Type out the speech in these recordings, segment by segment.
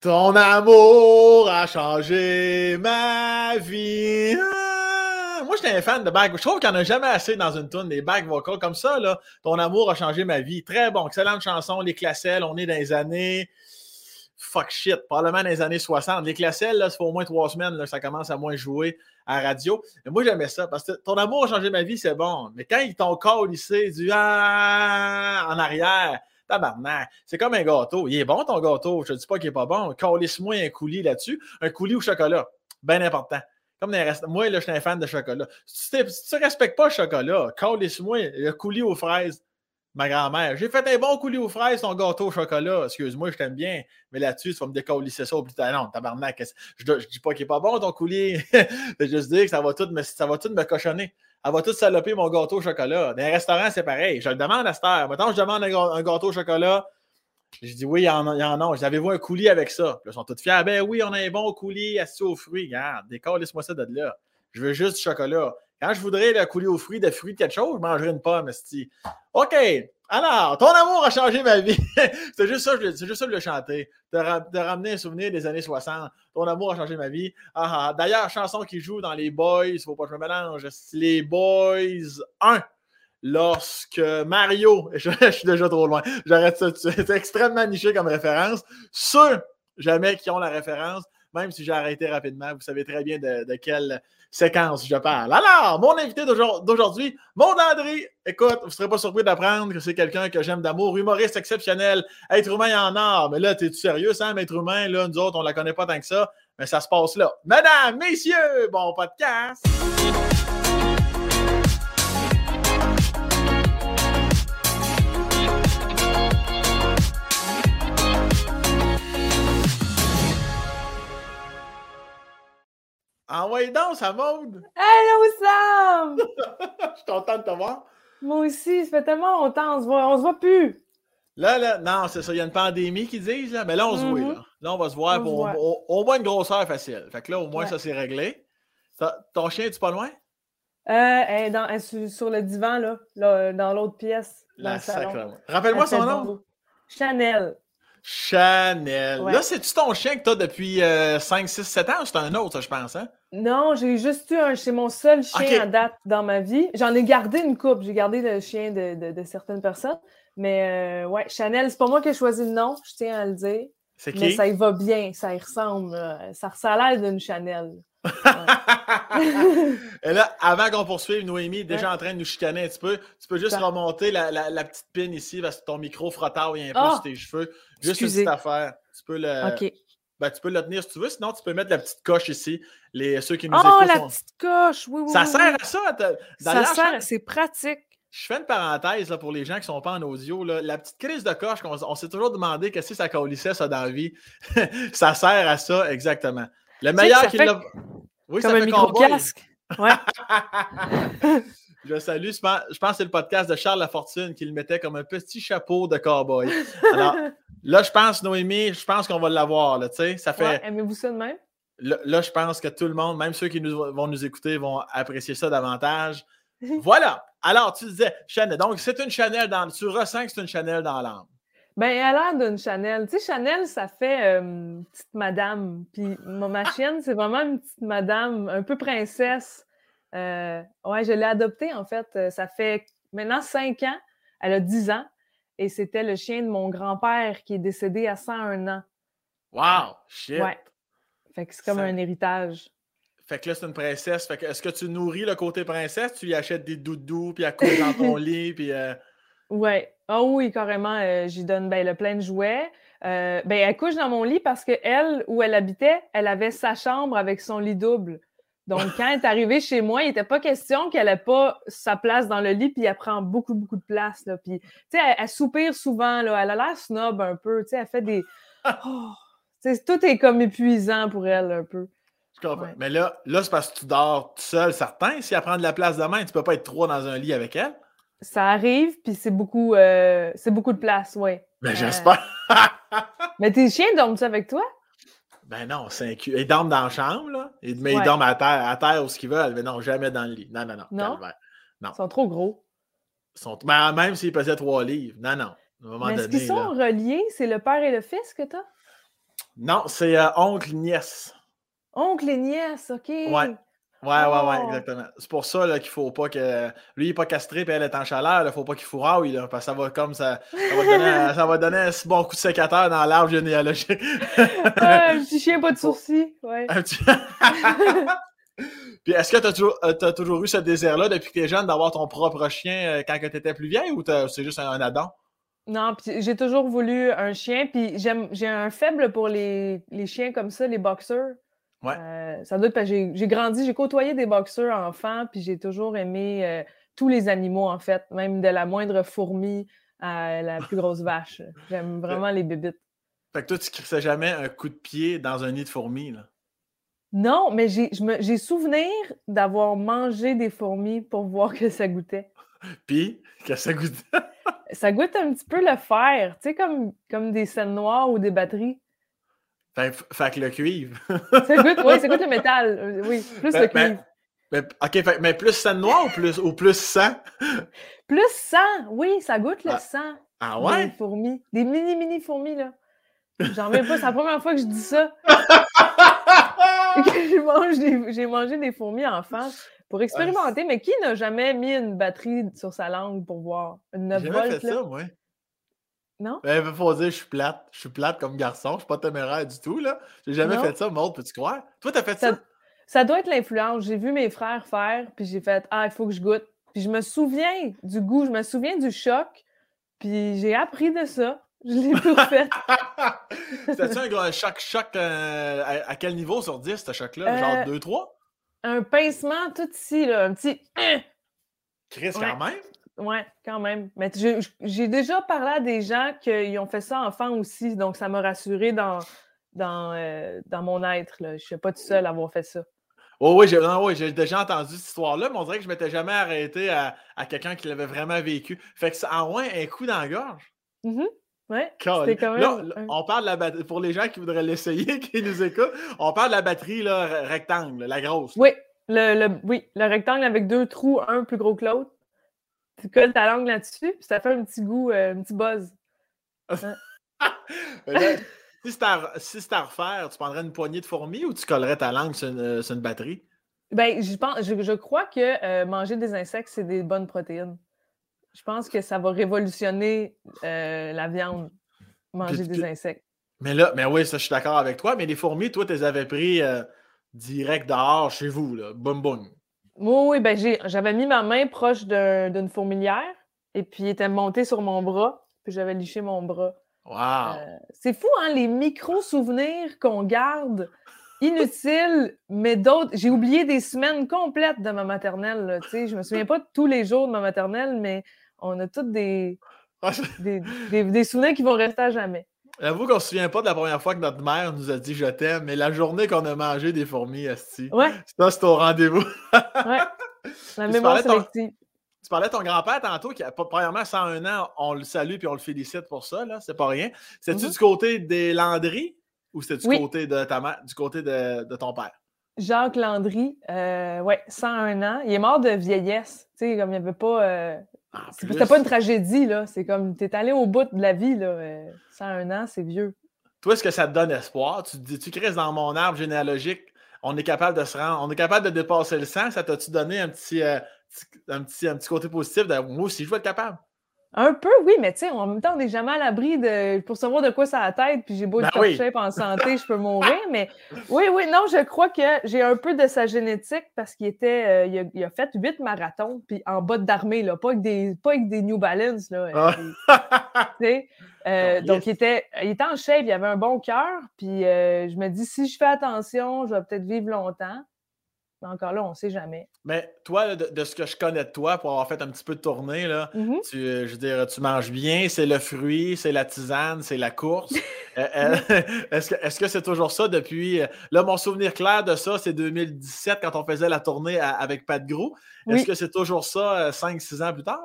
Ton amour a changé ma vie. Ah! Moi, j'étais un fan de back. Je trouve qu'il n'y en a jamais assez dans une tune des back vocals comme ça. Là. Ton amour a changé ma vie. Très bon. Excellente chanson. Les classelles, on est dans les années. Fuck shit. Probablement dans les années 60. Les classelles, là, ça fait au moins trois semaines. Là, ça commence à moins jouer à radio. Mais moi, j'aimais ça parce que ton amour a changé ma vie, c'est bon. Mais quand ils t'ont collé du ah en arrière, tabarnak, c'est comme un gâteau. Il est bon ton gâteau. Je ne dis pas qu'il n'est pas bon. Calisse-moi un coulis là-dessus. Un coulis au chocolat. Bien important. Comme rest... Moi, je suis un fan de chocolat. Si tu ne respectes pas le chocolat, calisse-moi le coulis aux fraises ma grand-mère. J'ai fait un bon coulis aux fraises, ton gâteau au chocolat. Excuse-moi, je t'aime bien. Mais là-dessus, tu vas me décollisser ça au plus tard. Non, tabarnak. Je ne dis pas qu'il n'est pas bon, ton coulis. je juste dire que ça va tout me, ça va tout me cochonner. Elle va tout saloper mon gâteau au chocolat. Dans un restaurant, c'est pareil. Je le demande à cette heure. Maintenant, je demande un, gâteau au chocolat. Je dis oui, il y en. Il y en a. Avez-vous un coulis avec ça? ils sont tous fiers. Ben oui, on a un bon coulis assis aux fruits. Regarde, décolle-moi ça de là. Je veux juste du chocolat. Quand je voudrais le couler aux fruits de fruits quelque chose, je mangerais une pomme, OK. Alors, ton amour a changé ma vie. c'est juste ça, c'est juste ça de le chanter. De, ramener un souvenir des années 60. Ton amour a changé ma vie. Ah, ah. D'ailleurs, chanson qui joue dans les Boys, il faut pas que je me mélange. Les Boys 1 lorsque Mario, je, suis déjà trop loin, j'arrête ça, c'est extrêmement niché comme référence. Ceux, jamais qui ont la référence, même si j'ai arrêté rapidement, vous savez très bien de quelle séquence, je parle. Alors, mon invité d'aujourd'hui, mon André, écoute, vous ne serez pas surpris d'apprendre que c'est quelqu'un que j'aime d'amour, humoriste exceptionnel, être humain en or. Mais là, t'es-tu sérieux, Sam, être humain? Là, nous autres, on ne la connaît pas tant que ça, mais ça se passe là. Madame, messieurs, bon podcast! Envoyez donc, ça mode! Hello, Sam! Je suis content de te voir. Moi aussi, ça fait tellement longtemps, on se voit, on se voit plus. Là, là, non, c'est ça, il y a une pandémie qui disent, là, mais là, on se voit, mm-hmm. là. Là, on va se voir pour au, moins une grosseur facile. Fait que là, au moins, ça, c'est réglé. Ton chien, es-tu pas loin? Euh, dans, sur le divan, là, là dans l'autre pièce. Dans salon. Rappelle-moi son nom. Chanel. Chanel. Là, c'est-tu ton chien que tu as depuis 5, 6, 7 ans ou c'est un autre, ça, je pense, hein? Non, j'ai juste eu un. C'est mon seul chien à date dans ma vie. J'en ai gardé une coupe. J'ai gardé le chien de, certaines personnes. Mais euh, ouais, Chanel, c'est pas moi qui ai choisi le nom, je tiens à le dire. C'est qui? Mais ça y va bien, ça y ressemble. Ça, ça a l'air d'une Chanel. Et là, avant qu'on poursuive, Noémie, déjà en train de nous chicaner un petit peu, tu peux juste remonter la, petite pin ici parce que ton micro frottard un peu ah! sur tes cheveux. Juste une petite affaire. Tu peux le. Ben, tu peux le tenir si tu veux, sinon tu peux mettre la petite coche ici. Les, ceux qui nous oh, la petite coche! Oui, oui. Ça sert à ça. Ça sert, c'est pratique. Je fais une parenthèse là, pour les gens qui ne sont pas en audio. Là. La petite crise de coche, on, s'est toujours demandé qu'est-ce que ça colissait ça dans la vie. ça sert à ça, exactement. Le meilleur qui l'a. Oui, Comme ça un micro-casque. Ouais. Je salue. Je pense que c'est le podcast de Charles Lafortune qui le mettait comme un petit chapeau de cowboy. Alors, là, je pense, Noémie, je pense qu'on va l'avoir. Là, ça fait... Aimez-vous ça de même? Là, je pense que tout le monde, même ceux qui vont nous écouter, vont apprécier ça davantage. voilà. Alors, tu disais, Chanel. Donc, c'est une Chanel dans. Tu ressens que c'est une Chanel dans l'âme. Ben, elle a l'air d'une Chanel. Tu sais, Chanel, ça fait euh, petite madame. Puis ma chienne, c'est vraiment une petite madame, un peu princesse. Euh, ouais, je l'ai adoptée, en fait. Euh, ça fait maintenant cinq ans. Elle a dix ans. Et c'était le chien de mon grand-père qui est décédé à 101 ans. Wow! Shit! Ouais. Fait que c'est comme un héritage. Fait que là, c'est une princesse. Fait que est-ce que tu nourris le côté princesse? Tu lui achètes des doudous, puis elle couche dans ton lit, puis... Euh... Ouais. Ah oui, carrément. Euh, j'y donne ben, le plein de jouets. ben, elle couche dans mon lit parce qu'elle, où elle habitait, elle avait sa chambre avec son lit double. Donc, quand elle est arrivée chez moi, il n'était pas question qu'elle n'ait pas sa place dans le lit, puis elle prend beaucoup, beaucoup de place. Là. Puis, tu sais, elle, soupire souvent, là. elle a l'air snob un peu, tu sais, elle fait des... Oh, tout est comme épuisant pour elle, un peu. Je comprends. Mais là, là c'est parce que tu dors tout seul, certain. Si elle prend de la place demain, tu ne peux pas être trois dans un lit avec elle. Ça arrive, puis c'est beaucoup, euh, c'est beaucoup de place, oui. Mais euh, j'espère. mais tes chiens dorment-ils avec toi? Ben non, c'est un cul. Ils dorment dans la chambre, là. Mais ils dorment à terre, à terre où ce qu'ils veulent. Mais non, jamais dans le lit. Non, non, non. Non? Ils sont trop gros. sont... Ben, même s'ils pesaient trois livres. Non, non. Est-ce qu'ils sont reliés? C'est le père et le fils que tu as? Non, c'est euh, oncle nièce. Oncle et nièce, OK. Ouais. Ouais, ouais, ouais, Oh. exactement. C'est pour ça là, qu'il faut pas que. Lui, il n'est pas castré puis elle est en chaleur. Il faut pas qu'il fourraille, là, parce que ça va comme ça. Ça va donner, un- ça va donner un si bon coup de sécateur dans l'arbre généalogique. Un petit chien, pas de sourcils. Ouais. Un petit- Puis est-ce que tu as toujours, euh, t'as toujours eu ce désir-là depuis que tu es jeune d'avoir ton propre chien euh, quand tu étais plus vieille ou c'est juste un, un addon? Non, puis j'ai toujours voulu un chien, puis j'aime, j'ai un faible pour les, les chiens comme ça, les boxers. Ouais. Euh, ça doit être parce que j'ai, grandi, j'ai côtoyé des boxers enfants, puis j'ai toujours aimé euh, tous les animaux, en fait, même de la moindre fourmi à la plus grosse vache. J'aime vraiment les bébites. Fait que toi, tu crissais jamais un coup de pied dans un nid de fourmis. Là? Non, mais j'ai, souvenir d'avoir mangé des fourmis pour voir que ça goûtait. Puis, que ça goûte. Ça goûte un petit peu le fer, tu sais, comme, comme des scènes noires ou des batteries. Fait, fait que le cuivre. Ça goûte, oui, ça goûte le métal. euh, Oui, plus Ben- le ben, cuivre. Mais, ok, fait, mais plus scène noire ou plus, ou plus sang? Plus sang, oui, ça goûte le Ah, sang. Ah Des ouais? fourmis. Des mini, mini fourmis, là. J'en reviens pas, c'est la première fois que je dis ça. des- J'ai mangé des fourmis enfant pour expérimenter, mais qui n'a jamais mis une batterie sur sa langue pour voir? Une 9 J'ai jamais volts, fait là? ça. Non? Ben, faut dire, je suis plate. Je suis plate comme garçon. Je suis pas téméraire du tout, là. J'ai jamais Non. fait ça, Maud, peux-tu croire? Toi, t'as fait ça? Ça- Ça doit être l'influence. J'ai vu mes frères faire, puis j'ai fait Ah, il faut que je goûte. Puis je me souviens du goût, je me souviens du choc, puis j'ai appris de ça. Je l'ai tout fait. C'était-tu un gros choc, choc euh, à, à quel niveau sur 10, ce choc-là? Euh, Genre 2-3? Un pincement tout ici, là, un petit. Chris, ouais. quand même? Ouais, quand même. Mais j'ai déjà parlé à des gens qui ont fait ça enfant aussi, donc ça m'a rassuré dans, dans, euh, dans mon être. Là. Je ne suis pas tout seul à avoir fait ça. Oh oui, j'ai non, oui, j'ai déjà entendu cette histoire-là, mais on dirait que je m'étais jamais arrêté à, à quelqu'un qui l'avait vraiment vécu. Fait que ça envoie un coup dans la gorge. Mhm. Ouais, quand même. On parle de la batterie. Pour les gens qui voudraient l'essayer, qui nous écoutent, on parle de la batterie là, re- rectangle, la grosse. Oui, le, le- oui, le rectangle avec deux trous, un plus gros que l'autre. Tu colles ta langue là-dessus, puis ça fait un petit goût, euh, un petit buzz. Là, si c'était à, si à refaire, tu prendrais une poignée de fourmis ou tu collerais ta langue sur une, euh, sur une batterie? Ben, je, pense, je, je crois que euh, manger des insectes, c'est des bonnes protéines. Je pense que ça va révolutionner euh, la viande, manger Puis- des puis- insectes. Mais là, mais oui, ça, je suis d'accord avec toi, mais les fourmis, toi, tu les avais pris direct dehors chez vous, là. Boum, boum. Oui, oui, ben j'avais mis ma main proche d'un- d'une fourmilière et puis il était monté sur mon bras, puis j'avais liché mon bras. Wow! Euh, c'est fou, hein, les micro-souvenirs qu'on garde, inutiles, mais d'autres. J'ai oublié des semaines complètes de ma maternelle. Tu sais. je me souviens pas de tous les jours de ma maternelle, mais on a tous des, Ah, je- des, des- des souvenirs qui vont rester à jamais. J'avoue qu'on se souvient pas de la première fois que notre mère nous a dit je t'aime, mais la journée qu'on a mangé des fourmis, Asti, Ouais, ça, c'est au rendez-vous. ouais. La tu mémoire parlais de ton- sélective. Tu parlais de ton grand-père tantôt, qui a premièrement 101 ans, on le salue puis on le félicite pour ça, là, c'est pas rien. C'est-tu Mhm. du côté des Landry ou c'était du Oui. côté de ta mère, du côté de, de ton père? Jacques Landry, euh, ouais, 101 ans. Il est mort de vieillesse. Tu sais, comme il n'y avait pas. euh, C'est- C'était pas une tragédie, là. C'est comme, t'es allé au bout de la vie, là. euh, 101 ans, c'est vieux. Toi, est-ce que ça te donne espoir? Tu te dis, tu crées dans mon arbre généalogique, on est capable de se rendre, on est capable de dépasser le sang? Ça t'a-tu donné un petit, euh, un, petit, un petit côté positif de moi aussi, je vais être capable? Un peu, oui, mais tu sais, en même temps, on n'est jamais à l'abri de. Pour savoir de quoi ça a la tête, puis j'ai beau être Ben oui. en santé, je peux mourir. Mais oui, oui, non, je crois que j'ai un peu de sa génétique parce qu'il était. euh, il, a, il a fait huit marathons, puis en bas d'armée, là, pas avec des, pas avec des New Balance, là. euh, Ah. Euh, Donc, yes. il était, il était en shape, il avait un bon cœur, puis euh, je me dis, si je fais attention, je vais peut-être vivre longtemps. Mais encore là, on ne sait jamais. Mais toi, là, de, de ce que je connais de toi, pour avoir fait un petit peu de tournée, là, Mhm. tu, euh, je veux dire, tu manges bien, c'est le fruit, c'est la tisane, c'est la course. Euh, euh, est-ce que est-ce que c'est toujours ça depuis. Là, mon souvenir clair de ça, c'est 2017 quand on faisait la tournée à- avec Pat Gros. Est-ce Oui. que c'est toujours ça 5-6 ans plus tard?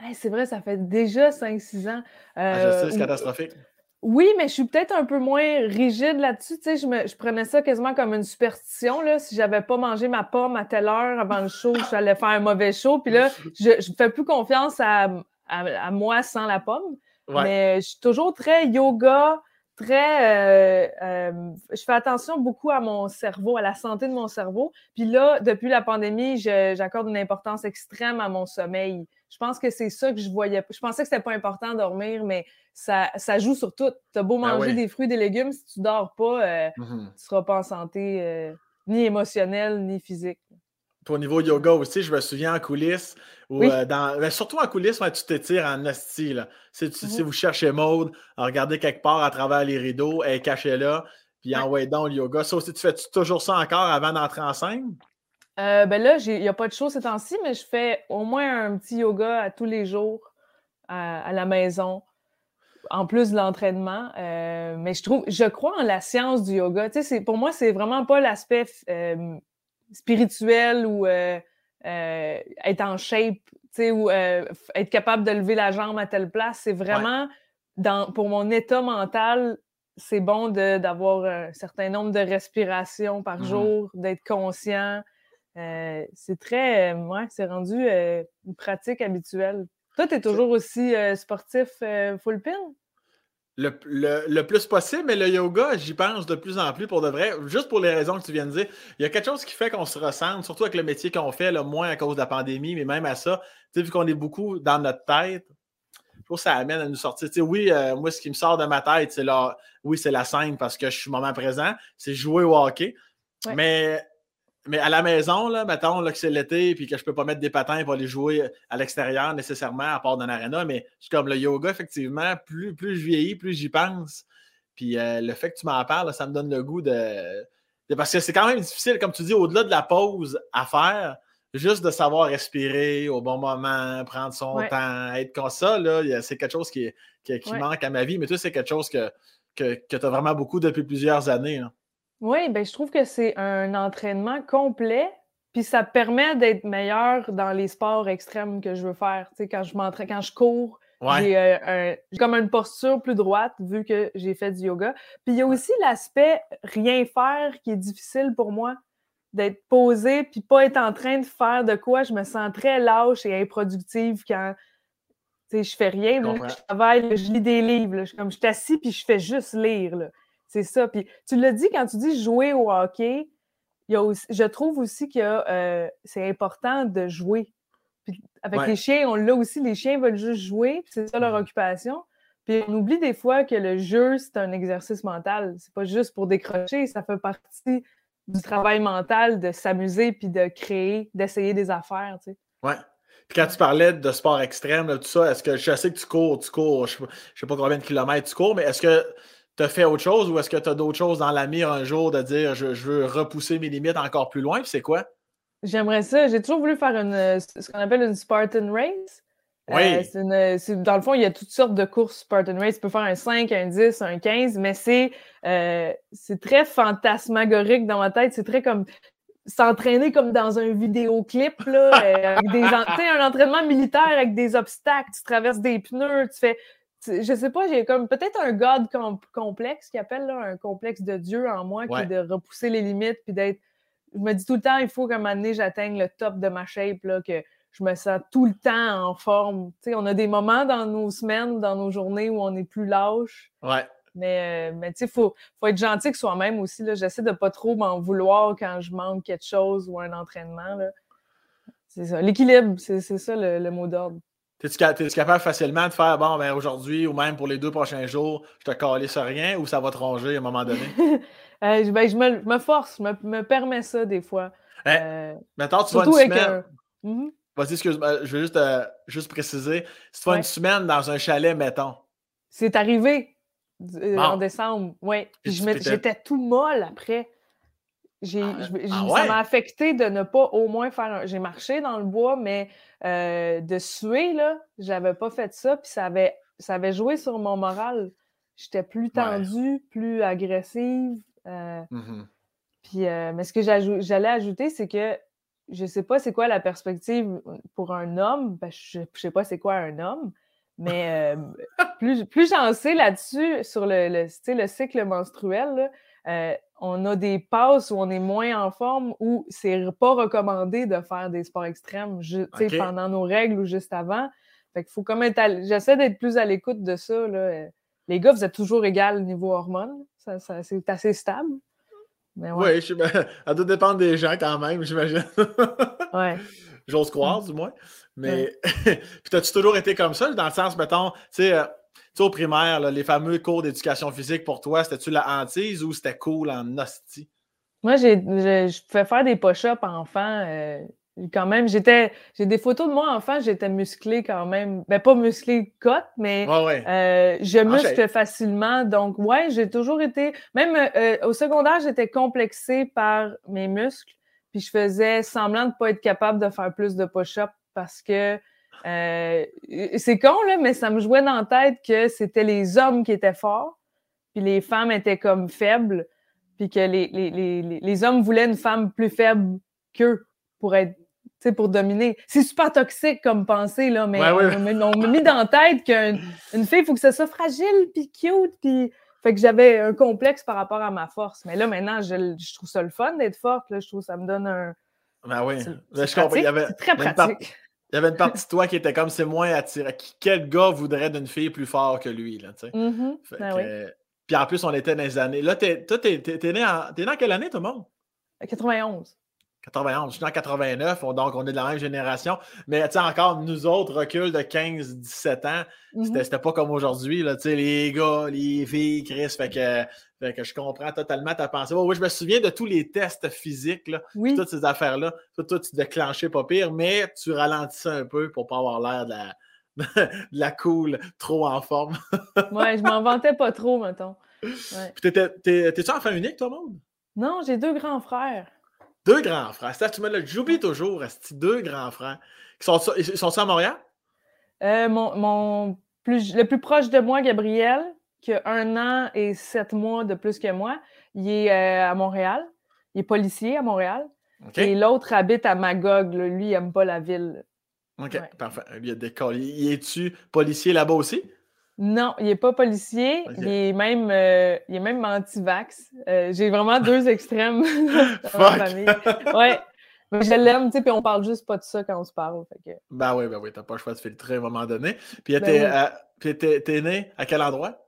Hey, c'est vrai, ça fait déjà 5-6 ans. Ah, je sais, c'est catastrophique. Oui, mais je suis peut-être un peu moins rigide là-dessus. Tu sais, je, me- je prenais ça quasiment comme une superstition. Là. Si j'avais pas mangé ma pomme à telle heure avant le show, j'allais faire un mauvais show. Puis là, je ne fais plus confiance à, à- à moi sans la pomme. Ouais. Mais je suis toujours très yoga, très. je fais attention beaucoup à mon cerveau, à la santé de mon cerveau. Puis là, depuis la pandémie, j'accorde une importance extrême à mon sommeil. Je pense que c'est ça que je voyais. Je pensais que c'était pas important de dormir, mais ça, ça joue sur tout. Tu as beau ben manger des fruits, des légumes, si tu dors pas, euh, mm-hmm. tu seras pas en santé euh, ni émotionnelle, ni physique. Pour au niveau yoga aussi, je me souviens en coulisses, ou euh, dans, ben, surtout en coulisses, tu t'étires en hostie. Si, mm-hmm. vous cherchez Maude, regardez quelque part à travers les rideaux, elle est cachée là, puis envoyez donc le yoga. Ça aussi, tu fais toujours ça encore avant d'entrer en scène? Euh, ben là, il n'y a pas de show ces temps-ci, mais je fais au moins un petit yoga à tous les jours à, la maison, en plus de l'entraînement. Euh, mais je trouve, je crois en la science du yoga. Tu sais, pour moi, c'est vraiment pas l'aspect euh, spirituel ou être en shape, tu sais, ou être capable de lever la jambe à telle place. C'est vraiment, dans, pour mon état mental, c'est bon d'avoir un certain nombre de respirations par mmh jour, d'être conscient. Euh, c'est très, euh, ouais, c'est rendu euh, une pratique habituelle. Toi, tu es toujours aussi sportif full pin? Le, plus possible, mais le yoga, j'y pense de plus en plus pour de vrai, juste pour les raisons que tu viens de dire. Il y a quelque chose qui fait qu'on se ressent, surtout avec le métier qu'on fait, le moins à cause de la pandémie, mais même à ça, vu qu'on est beaucoup dans notre tête, je trouve que ça amène à nous sortir. oui, moi, ce qui me sort de ma tête, c'est la, oui, c'est la scène parce que je suis moment présent, c'est jouer au hockey. Mais mais à la maison, là, mettons là, que c'est l'été puis que je peux pas mettre des patins pour aller jouer à l'extérieur nécessairement, à part dans l'arena, mais je comme le yoga, effectivement, plus, plus je vieillis, plus j'y pense. Puis euh, le fait que tu m'en parles, ça me donne le goût de. parce que c'est quand même difficile, comme tu dis, au-delà de la pause à faire, juste de savoir respirer au bon moment, prendre son temps, être comme ça, c'est quelque chose qui, qui, manque à ma vie. Mais toi, c'est quelque chose que, que, que tu as vraiment beaucoup depuis plusieurs années. Oui, ben, je trouve que c'est un entraînement complet, puis ça permet d'être meilleur dans les sports extrêmes que je veux faire. Tu sais, quand je m'entraîne, quand je cours, euh, j'ai comme une posture plus droite vu que j'ai fait du yoga. Puis il y a aussi l'aspect rien faire qui est difficile pour moi, d'être posé puis pas être en train de faire de quoi. Je me sens très lâche et improductive quand je fais rien. je travaille, je lis des livres. comme je suis assis puis je fais juste lire. C'est ça. Puis tu l'as dit quand tu dis jouer au hockey, il y a je trouve aussi que euh, c'est important de jouer. avec les chiens, on l'a aussi, les chiens veulent juste jouer, c'est ça leur mmh occupation. Puis on oublie des fois que le jeu, c'est un exercice mental. C'est pas juste pour décrocher, ça fait partie du travail mental de s'amuser puis de créer, d'essayer des affaires. Tu sais. Ouais. Puis quand tu parlais de sport extrême, tout ça, est-ce que je sais que tu cours, tu cours, je sais, sais pas combien de kilomètres tu cours, mais est-ce que tu as fait autre chose ou est-ce que tu as d'autres choses dans la mire un jour de dire je, veux repousser mes limites encore plus loin? c'est quoi? J'aimerais ça. J'ai toujours voulu faire une, ce qu'on appelle une Spartan Race. Oui. Euh, dans le fond, il y a toutes sortes de courses Spartan Race. Tu peux faire un 5, un 10, un 15, mais c'est euh, très fantasmagorique dans ma tête. C'est très comme s'entraîner comme dans un vidéoclip, là, euh, avec des, un entraînement militaire avec des obstacles, tu traverses des pneus, tu fais je sais pas, j'ai comme peut-être un God complexe qui appelle là, un complexe de Dieu en moi, qui est de repousser les limites, puis d'être. Je me dis tout le temps, il faut qu'à un moment donné, j'atteigne le top de ma shape, là, que je me sens tout le temps en forme. on a des moments dans nos semaines, dans nos journées où on est plus lâche. Ouais. Mais, euh, mais tu sais, il faut, faut, être gentil avec soi-même aussi. J'essaie de ne pas trop m'en vouloir quand je manque quelque chose ou un entraînement. C'est ça. L'équilibre, c'est ça le mot d'ordre. T'es-tu capable facilement de faire, bon, ben aujourd'hui ou même pour les deux prochains jours, je te calais sur rien ou ça va te ronger à un moment donné? Euh, ben, je me, force, je me, permets ça des fois. Hein? Euh, maintenant, tu vas une semaine. Mhm. Vas-y, excuse-moi, je vais juste, euh, juste préciser. Si tu vas une semaine dans un chalet, mettons. C'est arrivé en décembre, oui. J'étais tout molle après. Ah, ah ça m'a affecté de ne pas au moins faire J'ai marché dans le bois, mais euh, de suer, là, j'avais pas fait ça, puis ça avait, ça avait joué sur mon moral. J'étais plus tendue, plus agressive. Euh, mmh puis, euh, mais ce que j'allais ajouter, c'est que je sais pas c'est quoi la perspective pour un homme, ben, je, je sais pas c'est quoi un homme, mais plus, plus j'en sais là-dessus, sur le, le, le cycle menstruel, là, on a des passes où on est moins en forme ou c'est pas recommandé de faire des sports extrêmes pendant nos règles ou juste avant. Fait qu'il faut comme être J'essaie d'être plus à l'écoute de ça. Là. les gars, vous êtes toujours égal au niveau hormones. Ça, c'est assez stable. Oui, je, ben, ça doit dépendre des gens quand même, j'imagine. ouais. J'ose croire, du moins. Mais, puis, as-tu toujours été comme ça, dans le sens, mettons, tu sais, euh, au primaire, les fameux cours d'éducation physique pour toi, c'était-tu la hantise ou c'était cool en hostie? Moi, j'ai, je pouvais faire des push-ups enfant. Euh, quand même, j'étais. J'ai des photos de moi enfant, j'étais musclé quand même. Ben, pas musclé cote, mais euh, je muscle facilement. Donc, ouais, j'ai toujours été. Même euh, au secondaire, j'étais complexée par mes muscles. Puis je faisais semblant de ne pas être capable de faire plus de push-up parce que c'est con, là, mais ça me jouait dans la tête que c'était les hommes qui étaient forts, puis les femmes étaient comme faibles puis que les, les, les, hommes voulaient une femme plus faible qu'eux pour être pour dominer. C'est super toxique comme pensée, là, mais on, m'a mis dans la tête qu'une fille, il faut que ça soit fragile, puis cute, puis... Fait que j'avais un complexe par rapport à ma force. Mais là, maintenant, je, je trouve ça le fun d'être forte. Là. Je trouve que ça me donne un... Ben oui. je comprends. Il y avait, très pratique. Il y avait une partie de toi qui était comme c'est moins attirant. Quel gars voudrait d'une fille plus forte que lui? Là, tu sais? Ben oui. Puis en plus, on était dans les années. Là, toi, t'es, né, en, né en quelle année, tout le monde? 91. 91. Je suis en 89, donc on est de la même génération. Mais tu sais, encore, nous autres, recul de 15-17 ans, mm-hmm. c'était, pas comme aujourd'hui. Tu sais, les gars, les filles, Chris, fait que, que je comprends totalement ta pensée. oui, je me souviens de tous les tests physiques, là, toutes ces affaires-là. Toi, toi, tu déclenchais pas pire, mais tu ralentissais un peu pour pas avoir l'air de la de la cool, trop en forme. ouais, je m'en vantais pas trop, mettons. Ouais. T'es-tu enfant unique, toi, monde? Non, j'ai deux grands frères. Deux grands frères. Ça, tu me l'as j'oublie toujours, deux grands frères. Ils sont, ils sont à Montréal? Euh, mon, mon plus, le plus proche de moi, Gabriel, qui a un an et sept mois de plus que moi, il est euh, à Montréal. Il est policier à Montréal. Et l'autre habite à Magog. Lui, il n'aime pas la ville. OK, parfait. Il, a des il est-tu policier là-bas aussi? Non, il n'est pas policier. Il est même, euh, il est même anti-vax. Euh, j'ai vraiment deux extrêmes dans ma famille. Ouais. Mais je l'aime, tu sais, puis on parle juste pas de ça quand on se parle. Fait que... Ben oui, ben oui, t'as pas le choix de filtrer à un moment donné. Puis ben t'es, né à quel endroit?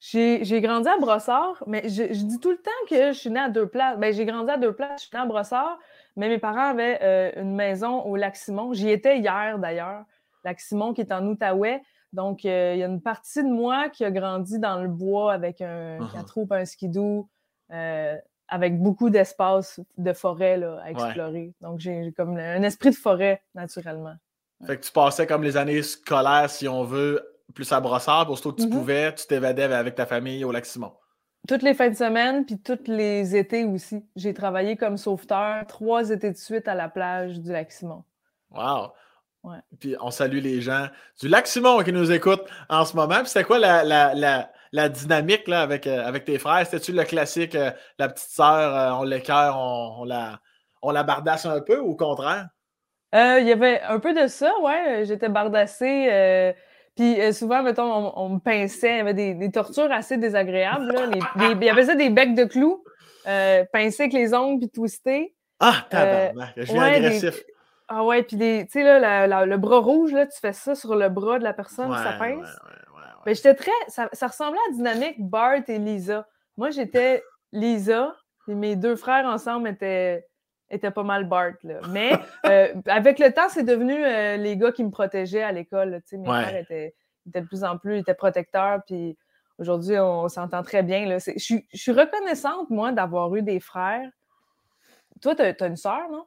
J'ai, grandi à Brossard, mais je, dis tout le temps que je suis né à deux places. Ben, j'ai grandi à deux places. Je suis né à Brossard, mais mes parents avaient euh, une maison au Lac-Simon. J'y étais hier d'ailleurs. Lac-Simon qui est en Outaouais. Donc, euh, il y a une partie de moi qui a grandi dans le bois avec un uh quatre un skidoo, euh, avec beaucoup d'espace de forêt à explorer. Donc, j'ai comme un esprit de forêt naturellement. Fait que tu passais comme les années scolaires, si on veut, plus à brossard, pour ce que tu mm-hmm. pouvais, tu t'évadais avec ta famille au Lac-Simon. Toutes les fins de semaine, puis tous les étés aussi. J'ai travaillé comme sauveteur trois étés de suite à la plage du Lac-Simon. Wow! Puis on salue les gens du Lac-Simon qui nous écoutent en ce moment. Puis c'était quoi la, dynamique là, avec, euh, avec tes frères? C'était-tu le classique, euh, la petite sœur, euh, on l'écœure, on, la, on la bardasse un peu ou au contraire? Il y avait un peu de ça, ouais. J'étais bardassée. Puis euh, souvent, mettons, on, me pinçait, il y avait des, tortures assez désagréables. Là. il y avait ça des becs de clous, euh, pincés avec les ongles puis twistés. Ah, tabarnak, je viens agressif. Ah ouais, puis tu sais, là, le bras rouge, là, tu fais ça sur le bras de la personne, ça pince. Ouais, ben, j'étais très. Ça, ressemblait à la dynamique Bart et Lisa. Moi, j'étais Lisa, et mes deux frères ensemble étaient était pas mal Bart. Là. Mais euh, avec le temps, c'est devenu euh, les gars qui me protégeaient à l'école. Mes frères étaient, de plus en plus étaient protecteurs. Puis aujourd'hui, on, s'entend très bien. Là. Je, suis reconnaissante, moi, d'avoir eu des frères. Toi, tu as, une sœur, non?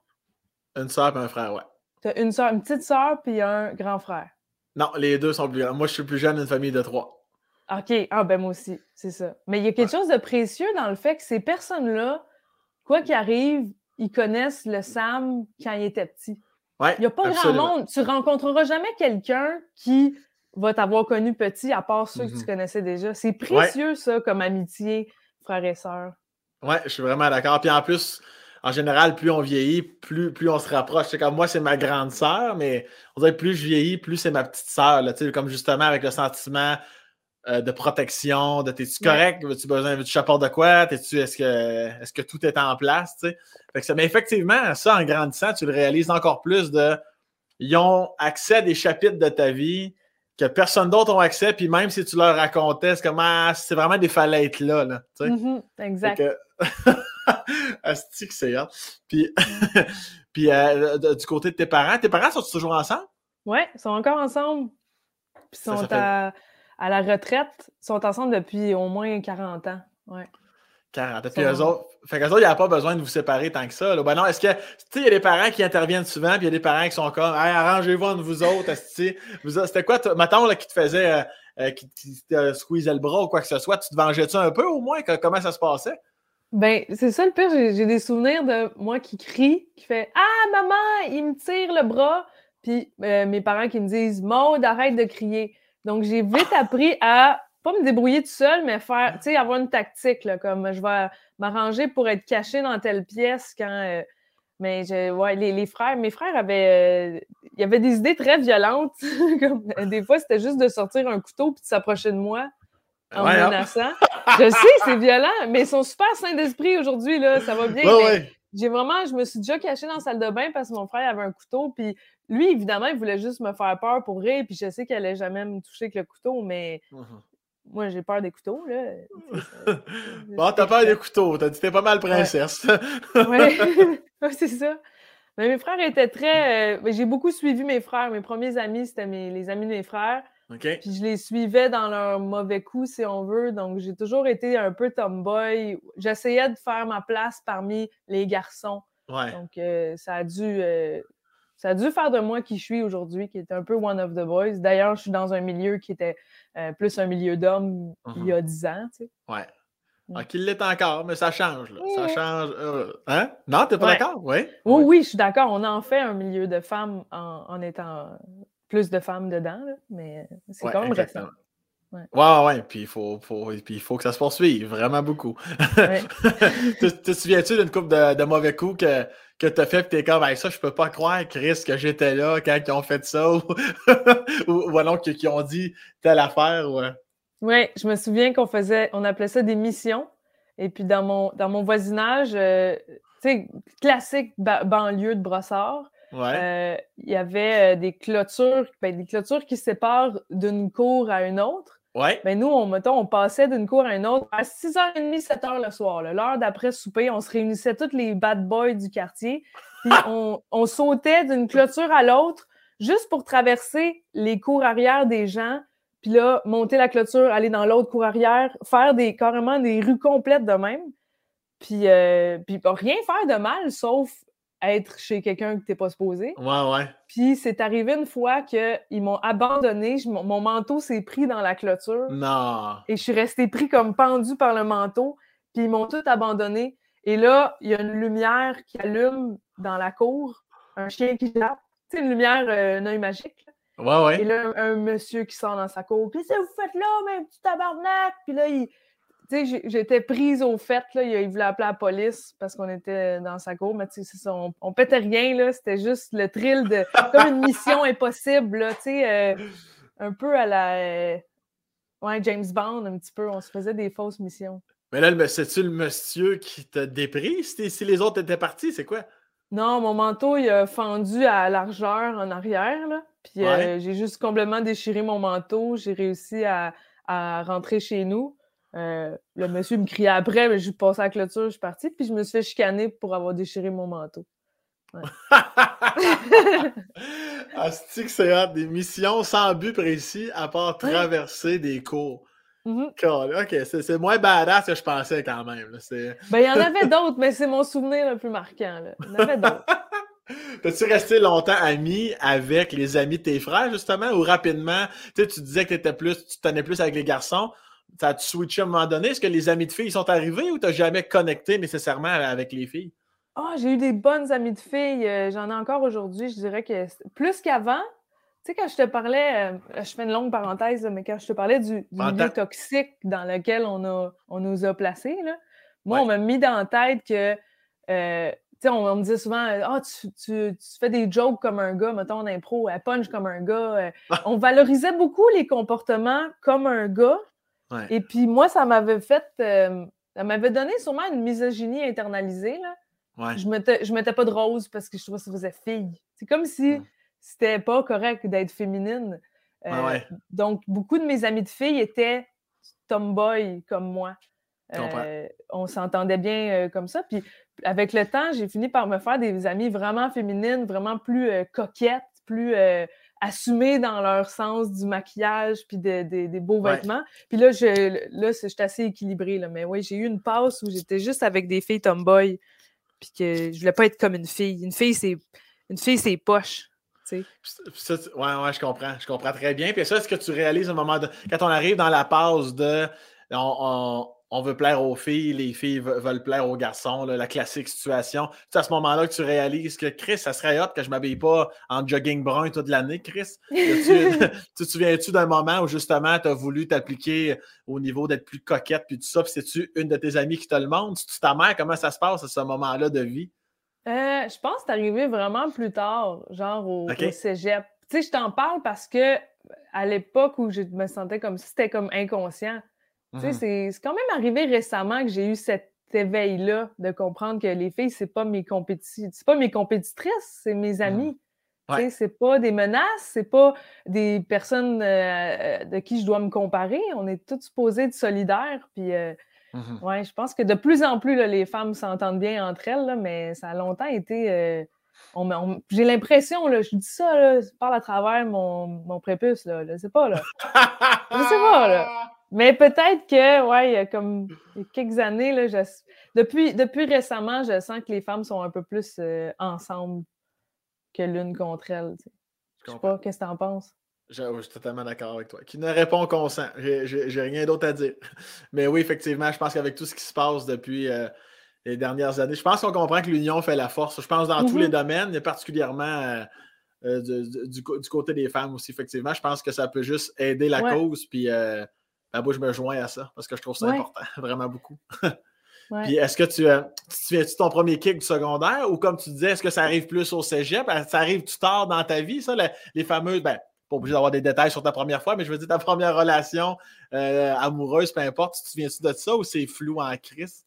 Une sœur et un frère, ouais. Tu as une sœur, une petite sœur puis un grand frère. Non, les deux sont plus grands. Moi, je suis plus jeune d'une famille de trois. OK. Ah, ben moi aussi, c'est ça. Mais il y a quelque chose de précieux dans le fait que ces personnes-là, quoi qu'il arrive, ils connaissent le Sam quand il était petit. il n'y a pas grand monde. Tu rencontreras jamais quelqu'un qui va t'avoir connu petit, à part ceux que tu mm-hmm. connaissais déjà. C'est précieux, ça, comme amitié, frère et sœur. Oui, je suis vraiment d'accord. Puis en plus, en général, plus on vieillit, plus, plus on se rapproche. C'est comme moi, c'est ma grande sœur, mais on dirait plus je vieillis, plus c'est ma petite sœur. Comme justement avec le sentiment euh, de protection, de t'es-tu correct, veux-tu besoin, veux-tu chapeau de quoi, est-ce que, est que tout est en place, mais effectivement, ça, en grandissant, tu le réalises encore plus de, ils ont accès à des chapitres de ta vie que personne d'autre a accès, puis même si tu leur racontais, c'est comme ah, c'est vraiment des falettes là. là mm-hmm, exact. Asti que c'est Puis, puis euh, du côté de tes parents, tes parents sont toujours ensemble? Oui, ils sont encore ensemble. Puis sont à, à, la retraite. Ils sont ensemble depuis au moins 40 ans. Ouais. 40. Puis eux autres, fait qu'eux autres, il n'y a pas besoin de vous séparer tant que ça. Là. Ben non, est-ce que, tu sais, il y a des parents qui interviennent souvent, puis il y a des parents qui sont comme, hey, arrangez-vous entre vous autres, C'était quoi, mettons, là, qui te faisait, euh, euh, qui, te squeezait le bras ou quoi que ce soit, tu te vengeais-tu un peu au moins? comment ça se passait? Ben, c'est ça le pire, j'ai des souvenirs de moi qui crie, qui fait Ah, maman, il me tire le bras. Puis euh, mes parents qui me disent Maud, arrête de crier. Donc, j'ai vite appris à pas me débrouiller tout seul, mais faire, tu sais, avoir une tactique, là, comme je vais m'arranger pour être caché dans telle pièce quand. Euh, mais je, ouais, les, frères, mes frères avaient, euh, il y avait des idées très violentes. comme, des fois, c'était juste de sortir un couteau puis de s'approcher de moi en hein? menaçant. Je sais, c'est violent, mais ils sont super sains d'esprit aujourd'hui, là. Ça va bien. J'ai vraiment, je me suis déjà cachée dans la salle de bain parce que mon frère avait un couteau, puis lui, évidemment, il voulait juste me faire peur pour rire, puis je sais qu'elle allait jamais me toucher avec le couteau, mais uh-huh. moi, j'ai peur des couteaux, là. bon, t'as peur des couteaux, t'as dit t'es pas mal princesse. oui, c'est ça. Mais mes frères étaient très. Euh, j'ai beaucoup suivi mes frères. Mes premiers amis, c'était les amis de mes frères. Puis je les suivais dans leur mauvais coup, si on veut. Donc, j'ai toujours été un peu tomboy. J'essayais de faire ma place parmi les garçons. Donc, euh, ça, a dû, euh, ça a dû faire de moi qui je suis aujourd'hui, qui est un peu one of the boys. D'ailleurs, je suis dans un milieu qui était euh, plus un milieu d'hommes il y a uh-huh. dix ans. Tu sais. Ouais. Ah, qu'il l'est encore, mais ça change. Là. Ça change. hein? Non, t'es pas d'accord? Oui? Oui, oui, je suis d'accord. On en fait un milieu de femmes en, en étant plus de femmes dedans, mais c'est quand même récent. Ouais, ouais, ouais. Puis il faut, faut, puis faut que ça se poursuive, vraiment beaucoup. tu te souviens-tu d'une coupe de, mauvais coups que, que tu as fait et tu es comme, ça, je peux pas croire, Chris, que j'étais là quand ils ont fait ça ou, ou, alors qu'ils ont dit telle affaire. Ou... Oui, je me souviens qu'on faisait, on appelait ça des missions. Et puis dans mon, dans mon voisinage, euh, tu sais, classique banlieue de Brossard, euh, il y avait euh, des clôtures, ben, des clôtures qui séparent d'une cour à une autre. Ouais. Ben, nous, on, mettons, on passait d'une cour à une autre à 6h30, 7h le soir. L'heure d'après souper, on se réunissait tous les bad boys du quartier. Puis on, on, sautait d'une clôture à l'autre juste pour traverser les cours arrière des gens. Puis là, monter la clôture, aller dans l'autre cour arrière, faire des, carrément des rues complètes de même. Puis, euh, puis rien faire de mal, sauf être chez quelqu'un que t'es pas supposé. Ouais, ouais. Puis c'est arrivé une fois qu'ils m'ont abandonné, mon, manteau s'est pris dans la clôture. Non. Et je suis restée pris comme pendu par le manteau, puis ils m'ont tout abandonné. Et là, il y a une lumière qui allume dans la cour, un chien qui jappe. Tu sais, une lumière, euh, un œil magique. Ouais, ouais. Et là, un, monsieur qui sort dans sa cour. Puis, que vous faites là, mais petit tabarnak? Puis là, il, j'étais prise au fait, là, il voulait appeler la police parce qu'on était dans sa cour, mais c'est ça, on, on, pétait rien, là, c'était juste le thrill de, comme une mission impossible, là, tu sais, euh, un peu à la, euh, ouais, James Bond, un petit peu, on se faisait des fausses missions. Mais là, c'est-tu le monsieur qui t'a dépris? Si, les autres étaient partis, c'est quoi? Non, mon manteau, il a fendu à largeur en arrière, là, puis euh, j'ai juste complètement déchiré mon manteau, j'ai réussi à, à rentrer chez nous. Euh, le monsieur me criait après, mais je passé à la clôture, je suis partie, puis je me suis fait chicaner pour avoir déchiré mon manteau. Ouais. que c'est des missions sans but précis à part traverser des cours. Mm-hmm. Ok, c'est moins badass que je pensais quand même. Ben, il y en avait d'autres, mais c'est mon souvenir le plus marquant. Là. Il y en avait d'autres. T'as-tu resté longtemps ami avec les amis de tes frères, justement, ou rapidement, tu disais que étais plus, tu tenais plus avec les garçons, ça a-tu switché à un moment donné? Est-ce que les amis de filles sont arrivés ou tu n'as jamais connecté nécessairement avec les filles? Ah, j'ai eu des bonnes amies de filles. Euh, j'en ai encore aujourd'hui. Je dirais que plus qu'avant. Tu sais, quand je te parlais, euh, je fais une longue parenthèse, mais quand je te parlais du, milieu toxique dans lequel on, a, on nous a placés, moi, on m'a mis dans la tête que. Euh, tu sais, on, me disait souvent, ah, tu, fais des jokes comme un gars, mettons en impro, elle punch comme un gars. on valorisait beaucoup les comportements comme un gars, et puis moi, ça m'avait fait. Euh, ça m'avait donné sûrement une misogynie internalisée. Là. Je ne mettais pas de rose parce que je trouvais que ça faisait fille. C'est comme si c'était pas correct d'être féminine. Euh, donc, beaucoup de mes amis de filles étaient tomboy comme moi. Euh, on s'entendait bien comme ça. Puis avec le temps, j'ai fini par me faire des amies vraiment féminines, vraiment plus coquettes, plus assumées dans leur sens du maquillage puis des beaux vêtements. Puis là, je, là, j'étais assez équilibrée. Là. Mais oui, j'ai eu une passe où j'étais juste avec des filles tomboy puis que je voulais pas être comme une fille. Une fille, c'est une fille, c'est poche. ouais, ouais, je comprends. Je comprends très bien. Puis ça, est-ce que tu réalises un moment de. Quand on arrive dans la pause de. On, veut plaire aux filles, les filles veulent plaire aux garçons, la classique situation. C'est à ce moment-là que tu réalises que Chris, ça serait hot que je m'habille pas en jogging brun toute l'année, Chris. tu, te souviens-tu d'un moment où justement tu as voulu t'appliquer au niveau d'être plus coquette puis tout ça, puis c'est-tu une de tes amies qui te le montre? C'est-tu ta mère? Comment ça se passe à ce moment-là de vie? Euh, je pense que c'est arrivé vraiment plus tard, genre au, cégep. Tu sais, je t'en parle parce que à l'époque où je me sentais comme si c'était comme inconscient. Mhm. c'est quand même arrivé récemment que j'ai eu cet éveil-là de comprendre que les filles, c'est pas mes c'est pas mes compétitrices, c'est mes mhm. amis. Tu sais, c'est pas des menaces, c'est pas des personnes euh, de qui je dois me comparer. On est tous supposés être solidaires, puis euh, Mmh oui, je pense que de plus en plus, les femmes s'entendent bien entre elles, mais ça a longtemps été. Euh, j'ai l'impression, je dis ça, là, parle à travers mon, mon prépuce, là, je sais pas, là. je sais pas, là. Mais peut-être que, ouais, il y a comme quelques années, là, depuis, depuis récemment, je sens que les femmes sont un peu plus euh, ensemble que l'une contre elles. Je sais pas, qu'est-ce que tu en penses? Je, suis totalement d'accord avec toi. Qui ne répond qu'on sent. J'ai rien d'autre à dire. Mais oui, effectivement, je pense qu'avec tout ce qui se passe depuis euh, les dernières années, je pense qu'on comprend que l'union fait la force. Je pense dans tous les mm-hmm. domaines, et particulièrement euh, euh, du, côté des femmes aussi, effectivement. Je pense que ça peut juste aider la cause. Puis, ben, moi, je me joins à ça parce que je trouve ça important, vraiment beaucoup. Puis est-ce que tu, tu tu ton premier kick du secondaire? Ou comme tu disais, est-ce que ça arrive plus au cégep? Ça arrive tout tard dans ta vie, ça, les, fameux, ben, pas obligé d'avoir des détails sur ta première fois, mais je veux dire ta première relation euh, amoureuse, peu importe, tu te souviens-tu de ça ou c'est flou en crise?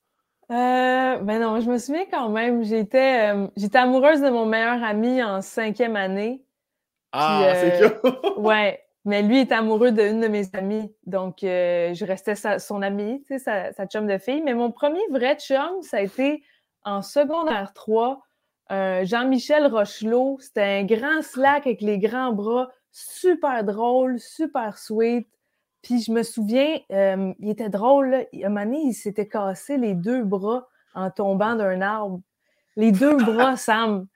Euh, ben non, je me souviens quand même. J'étais, euh, j'étais amoureuse de mon meilleur ami en cinquième année. Ah, c'est cool! ouais, mais lui est amoureux d'une de mes amies. Donc, je restais son amie, sa, chum de fille. Mais mon premier vrai chum, ça a été en secondaire 3. Jean-Michel Rochelot, c'était un grand slack avec les grands bras super drôle, super sweet. Puis je me souviens, euh, il était drôle, là. à un moment donné, il s'était cassé les deux bras en tombant d'un arbre. Les deux bras, Sam.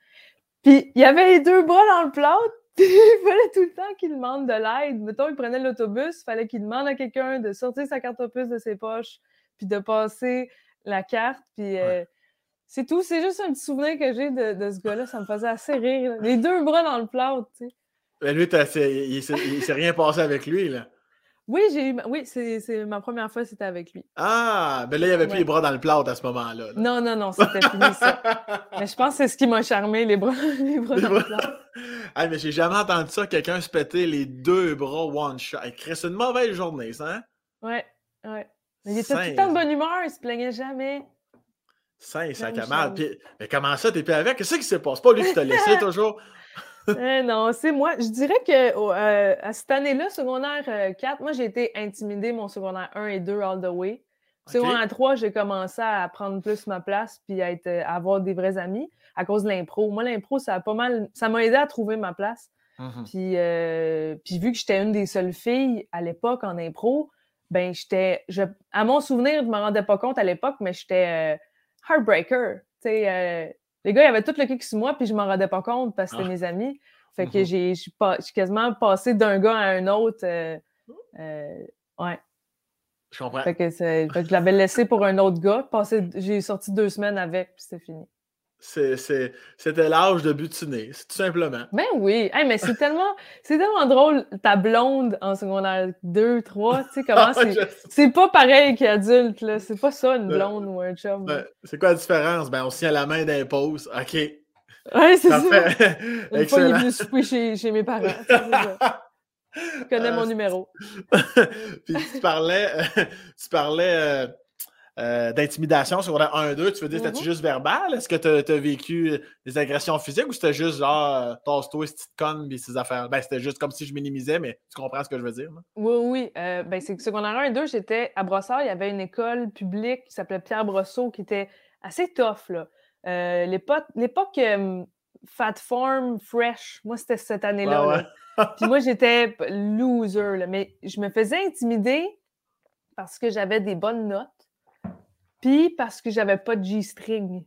Puis il y avait les deux bras dans le plâtre, il fallait tout le temps qu'il demande de l'aide. Mettons, il prenait l'autobus, il fallait qu'il demande à quelqu'un de sortir sa carte opus de ses poches, puis de passer la carte. Puis euh, c'est tout. C'est juste un petit souvenir que j'ai de, de, ce gars-là. Ça me faisait assez rire. Les deux bras dans le plâtre, tu sais. Mais lui, il ne s'est rien passé avec lui, là. Oui, j'ai oui, c'est ma première fois, c'était avec lui. Ah, mais là, il n'y avait plus les bras dans le plat à ce moment-là. Non, non, non, c'était fini ça. mais je pense que c'est ce qui m'a charmé, les bras, les bras dans le plat. ah, mais j'ai jamais entendu ça, quelqu'un se péter les deux bras one shot. C'est une mauvaise journée, ça, hein? Ouais, ouais. Mais il était tout le temps de bonne humeur, il se plaignait jamais. Saint, ça mal. mais comment ça, t'es plus avec? Qu'est-ce qui se passe? Pas lui qui t'a laissé toujours? Eh non, c'est moi. Je dirais que euh, à cette année-là, secondaire 4, euh, moi, j'ai été intimidée mon secondaire 1 et 2 all the way. Secondaire 3, j'ai commencé à prendre plus ma place puis à, être, avoir des vrais amis à cause de l'impro. Moi, l'impro, ça a pas mal. Ça m'a aidé à trouver ma place. Mmh puis, euh, puis vu que j'étais une des seules filles à l'époque en impro, ben j'étais. à mon souvenir, je me rendais pas compte à l'époque, mais j'étais heartbreaker. Tu sais, les gars, il y avait tout le kick sur moi, puis je m'en rendais pas compte parce que c'était ah. mes amis. Fait que mm-hmm. j'ai quasiment passé d'un gars à un autre. Euh, euh, ouais. Je comprends. Fait que, je l'avais laissé pour un autre gars. J'ai sorti deux semaines avec, puis c'était fini. C'était l'âge de butiner, tout simplement. Ben oui, mais c'est tellement, tellement drôle, ta blonde en secondaire 2, 3, tu sais comment c'est. pas pareil qu'adulte, là. C'est pas ça une blonde ou un chum. c'est quoi la différence? Ben, on se tient la main d'impose. OK. Ouais, c'est ça. Une fois, il est venu souper chez, chez mes parents. Je connais mon numéro. Puis tu parlais, tu parlais. Euh, euh, d'intimidation sur 1-2, tu veux dire, c'était-tu Mhm. juste verbal? Est-ce que tu as, vécu des agressions physiques ou c'était juste genre, euh, tasse-toi, cette petite conne, puis ces affaires? Ben, c'était juste comme si je minimisais, mais tu comprends ce que je veux dire? Oui, oui. euh, ben, c'est que secondaire 1 et 2, j'étais à Brossard, il y avait une école publique qui s'appelait Pierre Brosseau qui était assez tough. là. Euh, L'époque euh, Fat Form Fresh, moi, c'était cette année-là. Ouais, là. Puis moi, j'étais loser, là, mais je me faisais intimider parce que j'avais des bonnes notes, puis parce que j'avais pas de G-string.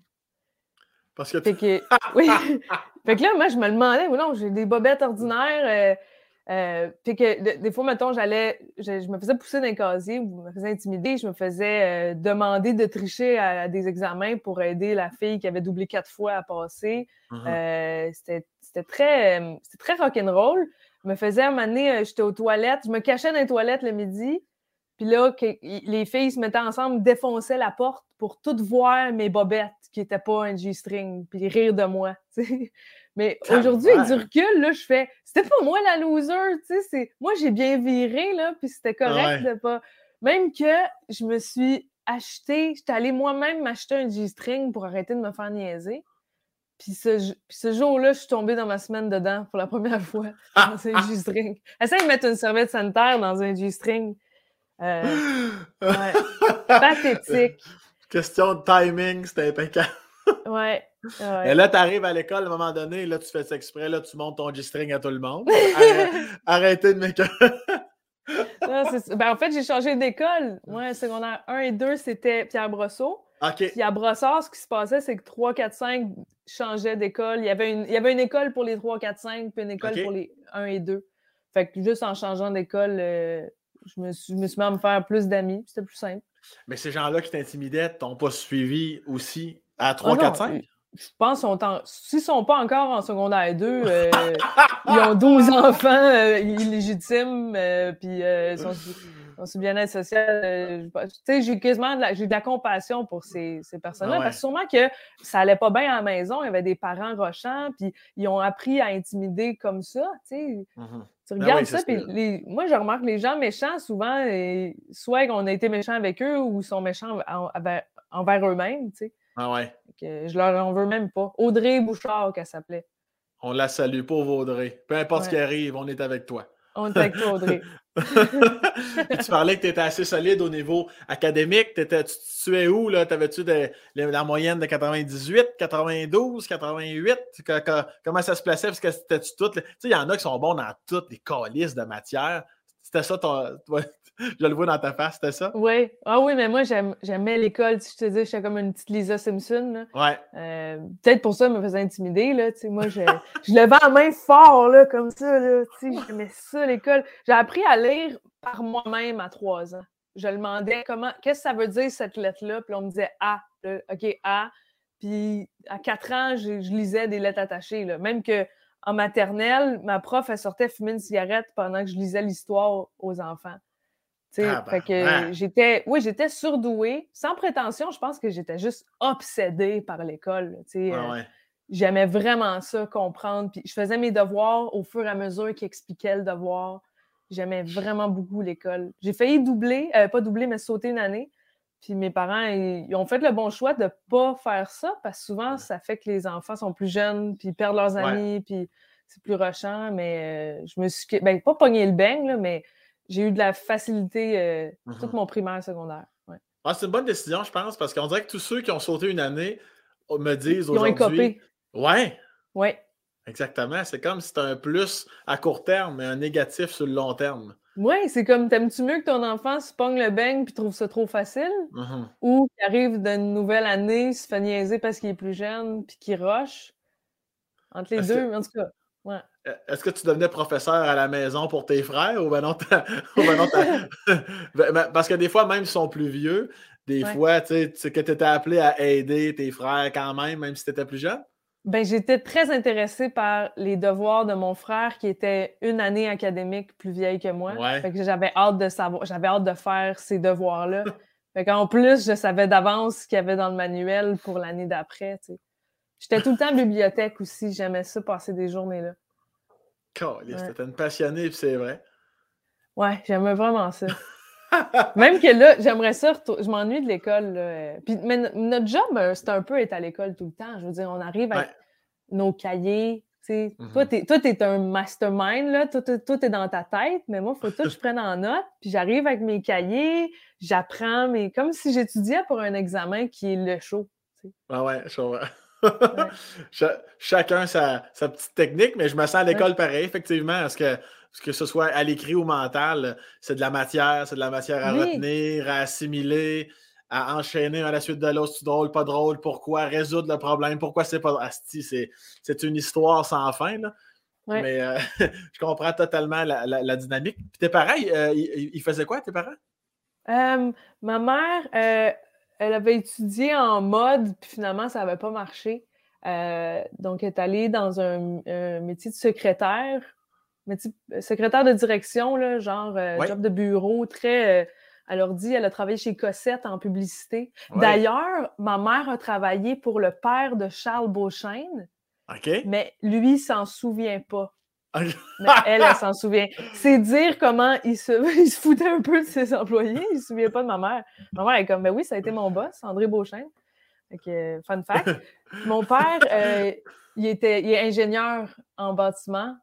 Parce que Fait que, oui. fait que là, moi, je me demandais, oui, non, j'ai des bobettes ordinaires. euh, euh, fait que de- des fois, mettons, j'allais, je, je me faisais pousser d'un casier ou je me faisais intimider, je me faisais euh, demander de tricher à, à des examens pour aider la fille qui avait doublé quatre fois à passer. Mhm. Euh, c'était très, c'était très rock'n'roll. Je me faisais, à un moment donné, j'étais aux toilettes, je me cachais dans les toilettes le midi. Puis là, que- les filles se mettaient ensemble, défonçaient la porte pour toutes voir mes bobettes qui n'étaient pas un G-string, puis rire de moi. Mais aujourd'hui, avec du recul, là, je fais, c'était pas moi la loser, tu sais, c'est moi j'ai bien viré là, puis c'était correct Ouais. de pas. Même que je me suis acheté, j'étais allée moi-même m'acheter un G-string pour arrêter de me faire niaiser. Puis ce, ce jour-là, je suis tombée dans ma semaine dedans pour la première fois dans un G-string. Essaye de mettre une serviette sanitaire dans un G-string. Euh, ouais. Pathétique. Question de timing, c'était impeccable. Ouais. Et ouais. là, tu arrives à l'école, à un moment donné, là, tu fais ça exprès, là, tu montes ton G-string à tout le monde. Arrête- Arrêtez de m'écœurer. Ben, en fait, j'ai changé d'école. Moi, secondaire 1 et 2, c'était Pierre Brosseau. OK. Puis à Brossard, ce qui se passait, c'est que 3, 4, 5 changeaient d'école. Il y avait une, il y avait une école pour les 3, 4, 5, puis une école OK. pour les 1 et 2. Fait que juste en changeant d'école, euh, je, me suis, je me suis mis à me faire plus d'amis. C'était plus simple. Mais ces gens-là qui t'intimidaient t'ont pas suivi aussi à 3, Ah non, 4, 5? Je pense qu'ils. S'ils ne sont pas encore en secondaire 2, euh, ils ont 12 enfants euh, illégitimes, euh, puis sont, sont sur bien-être social. tu sais, j'ai quasiment de la, de la compassion pour ces, ces personnes-là, Ah ouais. parce que sûrement que ça allait pas bien à la maison, il y avait des parents rochants, puis ils ont appris à intimider comme ça, tu sais. Mhm. Tu Ben regardes oui, ça, puis les- moi, je remarque les gens méchants, souvent, et soit on a été méchants avec eux ou ils sont méchants en- envers, eux-mêmes, tu sais. Ah ouais. Que je leur en veux même pas. Audrey Bouchard, qu'elle s'appelait. On la salue, pauvre Audrey. Peu importe ce qui arrive, on est avec toi. On est avec toi, Audrey. Tu parlais que tu étais assez solide au niveau académique. T'étais- tu te situais où? T'avais-tu la moyenne de 98, 92, 88? Que- que- comment ça se plaçait? Parce que c'était-tu tout? Tu sais, il y en a qui sont bons dans toutes les calices de matière. C'était ça ton. Je le vois dans ta face, c'était ça? Oui. Ah oui, mais moi, j'aimais l'école. Si je te dis, j'étais comme une petite Lisa Simpson. là. Ouais. Euh, Peut-être pour ça, elle me faisait intimider. Là, moi, je, je levais la main fort, là, comme ça. J'aimais ça, l'école. J'ai appris à lire par moi-même à trois ans. Je demandais comment, qu'est-ce que ça veut dire cette lettre-là? Puis on me disait A. là, OK, A. Puis à quatre ans, je lisais des lettres attachées. Là. Même que en maternelle, ma prof, elle sortait fumer une cigarette pendant que je lisais l'histoire aux enfants. Fait que j'étais, oui, j'étais surdouée. Sans prétention, je pense que j'étais juste obsédée par l'école. Ouais, euh, ouais. J'aimais vraiment ça, comprendre. Puis je faisais mes devoirs au fur et à mesure qu'ils expliquaient le devoir. J'aimais vraiment beaucoup l'école. J'ai failli doubler, euh, pas doubler, mais sauter une année. Puis mes parents, ils, ils ont fait le bon choix de ne pas faire ça parce que souvent, ça fait que les enfants sont plus jeunes, puis ils perdent leurs amis, puis c'est plus rushant. Mais euh, je me suis, ben, pas pogné le beigne, là, mais j'ai eu de la facilité euh, tout Mhm. mon primaire, secondaire. Ouais. Ah, c'est une bonne décision, je pense, parce qu'on dirait que tous ceux qui ont sauté une année oh, me disent Ils ont aujourd'hui. écopé. Ouais, Oui. exactement. C'est comme si c'était un plus à court terme, mais un négatif sur le long terme. Oui, c'est comme, t'aimes-tu mieux que ton enfant se pogne le beigne puis trouve ça trop facile? Mhm. ou qui arrive d'une nouvelle année, se fait niaiser parce qu'il est plus jeune, puis qui rush. Entre les deux, en tout cas. Euh, Est-ce que tu devenais professeur à la maison pour tes frères ou ben non, ou ben non, Ben, ben, parce que des fois, même s'ils sont plus vieux, des Ouais. fois, tu sais, tu sais, que tu étais appelé à aider tes frères quand même, même si tu étais plus jeune? Ben, j'étais très intéressée par les devoirs de mon frère qui était une année académique plus vieille que moi. Ouais. Fait que j'avais hâte de savoir, j'avais hâte de faire ces devoirs-là. fait qu'en plus, je savais d'avance ce qu'il y avait dans le manuel pour l'année d'après, tu sais. J'étais tout le temps à la bibliothèque aussi, j'aimais ça, passer des journées-là. Caliste, Ouais. T'étais une passionnée, puis c'est vrai. Ouais, j'aimais vraiment ça. Même que là, j'aimerais ça, je m'ennuie de l'école. Puis, mais notre job, euh, c'est un peu être à l'école tout le temps. Je veux dire, on arrive avec nos cahiers. tu Toi, mm-hmm. tu es, un mastermind, là. Tout, tout, est dans ta tête, mais moi, il faut tout que je prenne en note. Puis j'arrive avec mes cahiers, j'apprends, mais comme si j'étudiais pour un examen qui est le show. Ah ouais, Chacun sa, sa, petite technique, mais je me sens à l'école pareil, effectivement. Parce que que ce soit à l'écrit ou mental, c'est de la matière, c'est de la matière à retenir, à assimiler, à enchaîner à la suite de l'autre. C'est drôle, pas drôle, pourquoi, résoudre le problème, pourquoi c'est pas. Asti, c'est une histoire sans fin. Là. Mais euh, je comprends totalement la, dynamique. Puis tes parents, euh, ils, faisaient quoi, tes parents? Euh, ma mère, elle avait étudié en mode, puis finalement, ça n'avait pas marché. donc, elle est allée dans un métier de secrétaire mais secrétaire de direction, là, genre euh, job de bureau, très. Euh, elle leur dit, elle a travaillé chez Cossette en publicité. D'ailleurs, ma mère a travaillé pour le père de Charles Beauchesne. Mais lui, il s'en souvient pas. Mais elle, elle s'en souvient. C'est dire comment il se, il se foutait un peu de ses employés. Il ne se souvient pas de ma mère. Ma mère est comme, ben oui, ça a été mon boss, André Beauchesne. Fait fun fact. Mon père, euh, il, était, il est ingénieur en bâtiment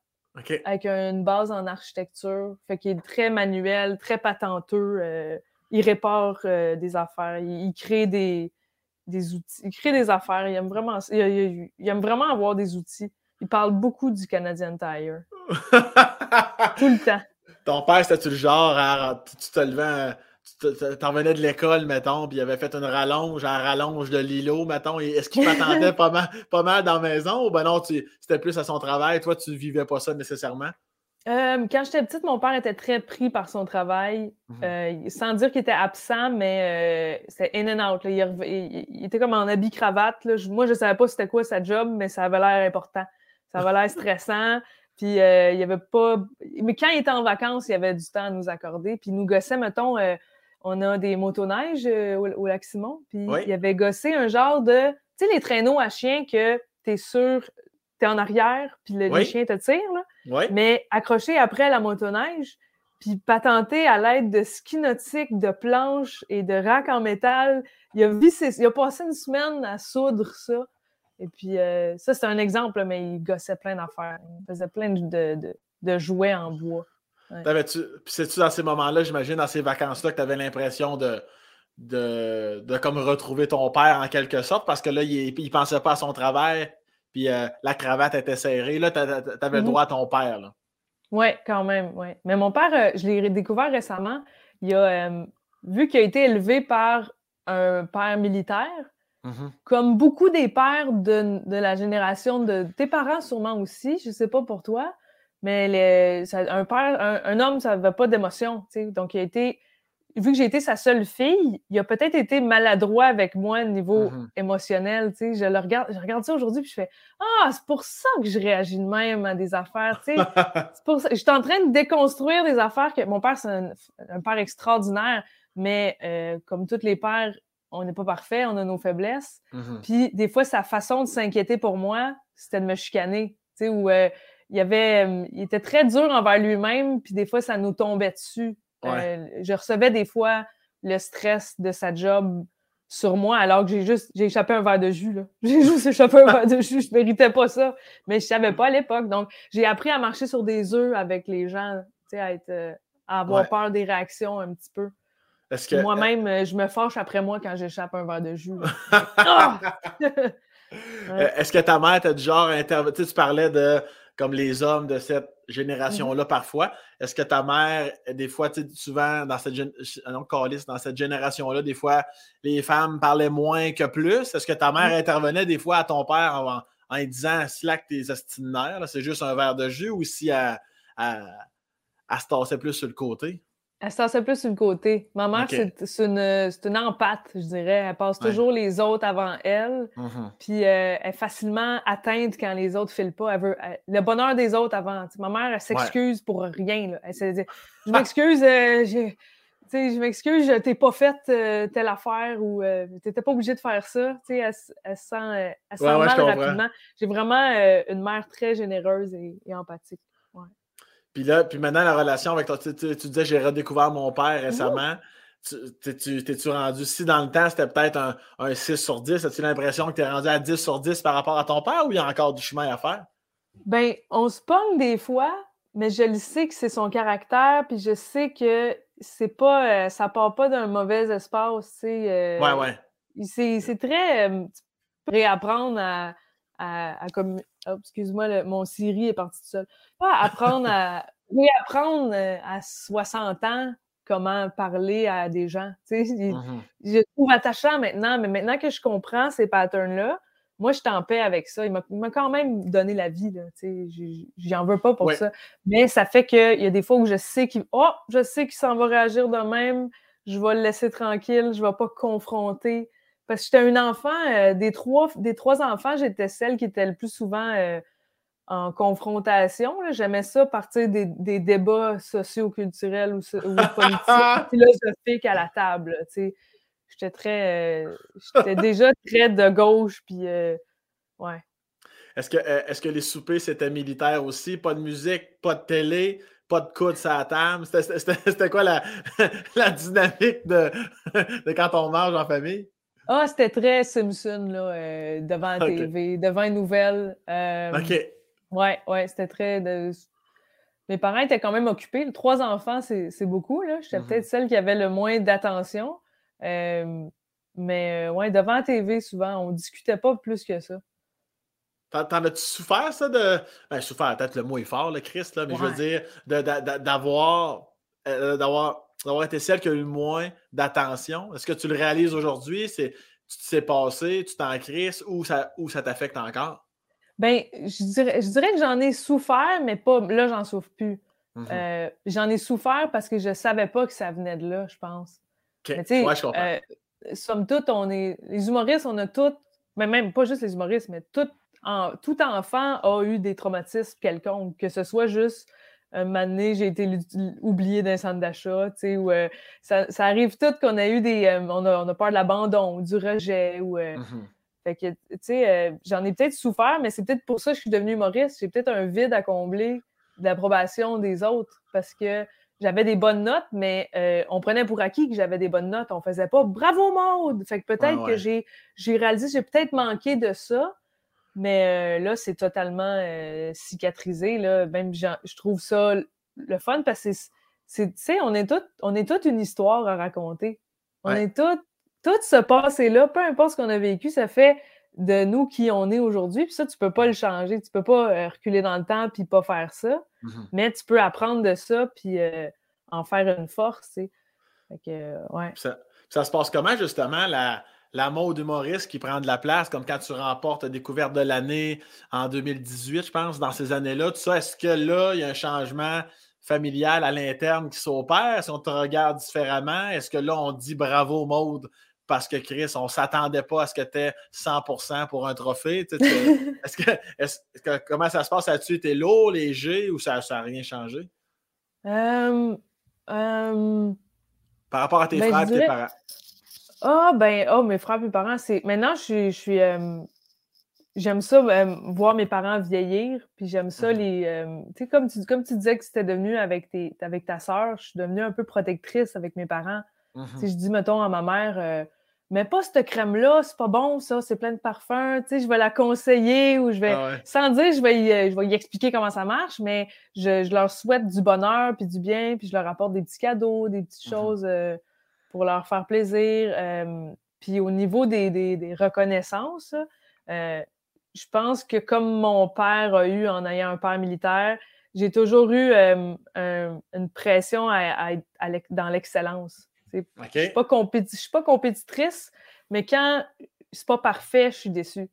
avec une base en architecture. Fait qu'il est très manuel, très patenteux. Euh, il répare euh, des affaires. Il, crée des, des, outils. Il crée des affaires. Il aime vraiment, il, aime vraiment avoir des outils. Il parle beaucoup du Canadian Tire. Tout le temps. Ton père, c'était-tu le genre à, tu te levais t'en venais de l'école, mettons, puis il avait fait une rallonge en rallonge de Lilo, mettons, est-ce qu'il m'attendait pas mal, pas mal dans la maison ou ben non, c'était plus à son travail, toi, tu vivais pas ça nécessairement? Euh, quand j'étais petite, mon père était très pris par son travail, mhm. euh, sans dire qu'il était absent, mais euh, c'était in and out. Il, était comme en habit cravate. moi, je savais pas c'était quoi sa job, mais ça avait l'air important. Ça avait l'air stressant. Puis il y avait pas. Mais quand il était en vacances, il y avait du temps à nous accorder. Puis il nous gossait, mettons, on a des motoneiges euh, au, lac Simon. Puis il y avait gossé un genre de. Tu sais, les traîneaux à chiens que tu es sûr, tu es en arrière, puis le, chien te tire, là. Mais accroché après la motoneige, puis patenté à l'aide de ski nautique, de planches et de racks en métal. Il a, il a passé une semaine à soudre ça. Et puis, euh, ça, c'est un exemple, mais il gossait plein d'affaires. Il faisait plein de jouets en bois. Puis c'est-tu dans ces moments-là, j'imagine, dans ces vacances-là, que tu avais l'impression de, de, comme retrouver ton père en quelque sorte, parce que là, il ne pensait pas à son travail, puis euh, la cravate était serrée. Là, tu avais le mmh droit à ton père. Oui, quand même, oui. Mais mon père, euh, je l'ai découvert récemment. Il a, vu qu'il a été élevé par un père militaire, mmh comme beaucoup des pères de, de, la génération de tes parents sûrement aussi, je ne sais pas pour toi, mais un père, un, homme, ça n'avait pas d'émotion. Donc, il a été, vu que j'ai été sa seule fille, il a peut-être été maladroit avec moi au niveau mm-hmm. émotionnel. Je, le regarde, je regarde ça aujourd'hui et je fais Ah, c'est pour ça que je réagis de même à des affaires. c'est pour ça. Je suis en train de déconstruire des affaires que mon père, c'est un, père extraordinaire, mais euh, comme tous les pères, on n'est pas parfait, on a nos faiblesses. Mm-hmm. Puis des fois, sa façon de s'inquiéter pour moi, c'était de me chicaner. Euh, il, avait, euh, il était très dur envers lui-même, puis des fois, ça nous tombait dessus. Euh, je recevais des fois le stress de sa job sur moi, alors que j'ai juste j'ai échappé un verre de jus. J'ai juste échappé un verre de jus. Je ne méritais pas ça. Mais je ne savais pas à l'époque. Donc, j'ai appris à marcher sur des œufs avec les gens, à, être, euh, à avoir peur des réactions un petit peu. Moi-même, je me fâche après moi quand j'échappe un verre de jus. Ah! Est-ce que ta mère t'a du genre Tu parlais de comme les hommes de cette génération-là mm-hmm. parfois. Est-ce que ta mère, des fois, souvent dans cette, dans cette génération-là, des fois, les femmes parlaient moins que plus? Est-ce que ta mère mm. intervenait des fois à ton père en, en, disant slack tes astinaires, c'est juste un verre de jus ou si elle, elle, se tassait plus sur le côté? Elle se tassait plus sur le côté. Ma mère, c'est une, une empathe, je dirais. Elle passe toujours les autres avant elle. Mm-hmm. Puis euh, elle est facilement atteinte quand les autres ne filent pas. Elle veut le bonheur des autres avant. ma mère, elle s'excuse pour rien. Là. Elle se dit Je m'excuse, euh, je m'excuse, t'ai pas fait euh, telle affaire ou tu t'étais pas obligé de faire ça. Elle, elle, sent, elle sent mal rapidement. J'ai vraiment une mère très généreuse et empathique. Puis là, puis maintenant, la relation avec toi, tu, disais, j'ai redécouvert mon père récemment. T'es-tu rendu, si dans le temps, c'était peut-être un, un, 6 sur 10, as-tu l'impression que tu es rendu à 10 sur 10 par rapport à ton père ou il y a encore du chemin à faire? Ben, on se pogne des fois, mais je le sais que c'est son caractère, puis je sais que c'est pas, euh, ça part pas d'un mauvais espace, tu sais. Euh, ouais, ouais. C'est très euh, réapprendre à, à, comme, oh, excuse-moi, mon Siri est parti tout seul. Pas apprendre à réapprendre à 60 ans comment parler à des gens. Tu sais, mmh je trouve attachant maintenant, mais maintenant que je comprends ces patterns-là, moi, je suis en paix avec ça. Il m'a quand même donné la vie. Je n'en veux pas pour ça. Mais ça fait qu'il y a des fois où je sais qu'il oh, je sais qu'il s'en va réagir de même. Je vais le laisser tranquille. Je ne vais pas confronter. Parce que j'étais un enfant, euh, des, trois, des trois enfants, j'étais celle qui était le plus souvent euh, en confrontation. J'aimais ça partir des, des débats socio-culturels ou, ou politiques, philosophiques à la table. J'étais très. Euh, j'étais déjà très de gauche, puis. Ouais. Est-ce que, est que les soupers, c'était militaire aussi? Pas de musique, pas de télé, pas de coude à la table? C'était quoi la, la dynamique de, de, quand on mange en famille? Ah, c'était très Simpson, là, devant la TV, devant les nouvelles. OK. Ouais, ouais, c'était très. Mes parents étaient quand même occupés. Trois enfants, c'est beaucoup. J'étais mm-hmm. peut-être celle qui avait le moins d'attention mais ouais, devant la TV, souvent, on discutait pas plus que ça. T'en as-tu souffert, ça, de. Ben, souffert, peut-être le mot est fort, le Christ, là, mais je veux dire, d'avoir euh, d'avoir été celle qui a eu le moins d'attention. Est-ce que tu le réalises aujourd'hui? C'est tu t'es passé, tu t'en crises ou ça, ou ça t'affecte encore? Ben, je dirais, je dirais que j'en ai souffert, mais pas là, j'en souffre plus. Mmh euh, j'en ai souffert parce que je savais pas que ça venait de là, je pense. Mais je comprends. Euh, somme toute, on est. Les humoristes, on a tous, mais même pas juste les humoristes, mais tout, en, tout enfant a eu des traumatismes quelconques, que ce soit juste un moment j'ai été oublié d'un centre d'achat, tu sais, ou euh, ça, arrive tout qu'on a eu des. Euh, on, a, on, a, peur de l'abandon, du rejet, ou. Mmh fait que, tu sais, j'en ai peut-être souffert, mais c'est peut-être pour ça que je suis devenue humoriste. J'ai peut-être un vide à combler d'approbation des autres parce que j'avais des bonnes notes, mais euh, on prenait pour acquis que j'avais des bonnes notes. On faisait pas bravo mode. Fait que peut-être que j'ai, j'ai réalisé, j'ai peut-être manqué de ça, mais euh, là, c'est totalement euh, cicatrisé. Là. Même je trouve ça le fun parce que c'est, tu sais, on est tout, on est toute une histoire à raconter. On est tout, tout ce passé-là, peu importe ce qu'on a vécu, ça fait de nous qui on est aujourd'hui. Puis ça, tu peux pas le changer. Tu peux pas euh, reculer dans le temps puis pas faire ça. Mmh Mais tu peux apprendre de ça puis euh, en faire une force, tu sais. ouais. ça, se passe comment, justement, la, la mode humoriste qui prend de la place, comme quand tu remportes la découverte de l'année en 2018, je pense, dans ces années-là, tout ça, est-ce que là, il y a un changement familial à l'interne qui s'opère? Si on te regarde différemment, est-ce que là, on dit bravo mode parce que Chris, on ne s'attendait pas à ce que tu aies 100% pour un trophée. est-ce que, comment ça se passe? As-tu été lourd, léger ou ça n'a rien changé? Par rapport à tes ben, frères et tes parents. Ah, ben, oh, mes frères et mes parents, c'est. Maintenant, je suis. J'aime ça, voir mes parents vieillir, puis j'aime ça mmh les. tu sais, comme tu, comme tu disais que c'était devenu avec, tes, avec ta soeur, je suis devenue un peu protectrice avec mes parents. Si je dis, mettons, à ma mère, euh, mais pas cette crème-là, c'est pas bon, ça, c'est plein de parfums. Tu sais, je vais la conseiller ou je vais, ah sans dire, je vais, y, euh, je vais y expliquer comment ça marche, mais je, leur souhaite du bonheur puis du bien, puis je leur apporte des petits cadeaux, des petites mmh choses euh, pour leur faire plaisir. puis au niveau des, reconnaissances, euh, je pense que comme mon père a eu en ayant un père militaire, j'ai toujours eu une pression dans l'excellence. Je ne suis pas compétitrice, mais quand c'est pas parfait, je suis déçue.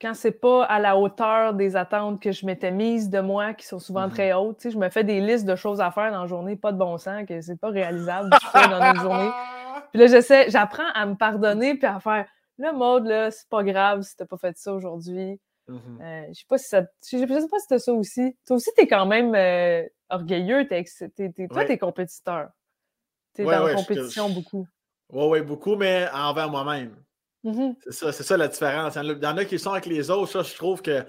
Quand c'est pas à la hauteur des attentes que je m'étais mise de moi, qui sont souvent mm-hmm. très hautes, je me fais des listes de choses à faire dans la journée, pas de bon sens, que c'est pas réalisable dans une journée. Puis là, j'essaie, j'apprends à me pardonner puis à faire le mode, là, c'est pas grave si t'as pas fait ça aujourd'hui. Mm-hmm. Euh, je sais pas si ça. Je sais pas si t'as ça aussi. Toi aussi, t'es quand même euh, orgueilleux, t'es, toi, t'es compétiteur. Tu es dans la compétition beaucoup. Oui, oui, beaucoup, mais envers moi-même. Mmh c'est ça, c'est ça la différence. Il y en a qui sont avec les autres. Ça, je trouve que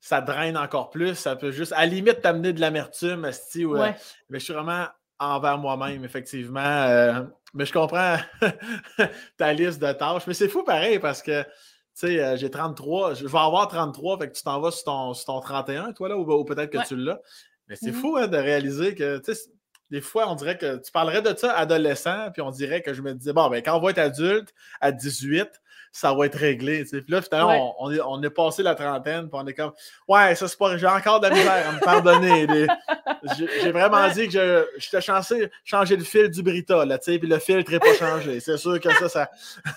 ça draine encore plus. Ça peut juste, à la limite, t'amener de l'amertume, ou, mais je suis vraiment envers moi-même, effectivement. Euh, mais je comprends ta liste de tâches. Mais c'est fou pareil parce que, tu sais, euh, j'ai 33, je vais avoir 33, fait que tu t'en vas sur ton, ton 31, toi, là, ou, peut-être que tu l'as. Mais c'est mm-hmm. fou hein, de réaliser que, tu sais, des fois, on dirait que tu parlerais de ça adolescent, puis on dirait que je me disais, bon, ben, quand on va être adulte, à 18, ça va être réglé. Puis là, finalement, on, est, on, est, passé la trentaine, puis on est comme, ouais, ça, c'est pas, j'ai encore de la misère à me pardonner. j'ai vraiment dit que j'étais chancé changer le fil du Brita, là, tu sais, puis le filtre n'est pas changé. C'est sûr que ça, ça.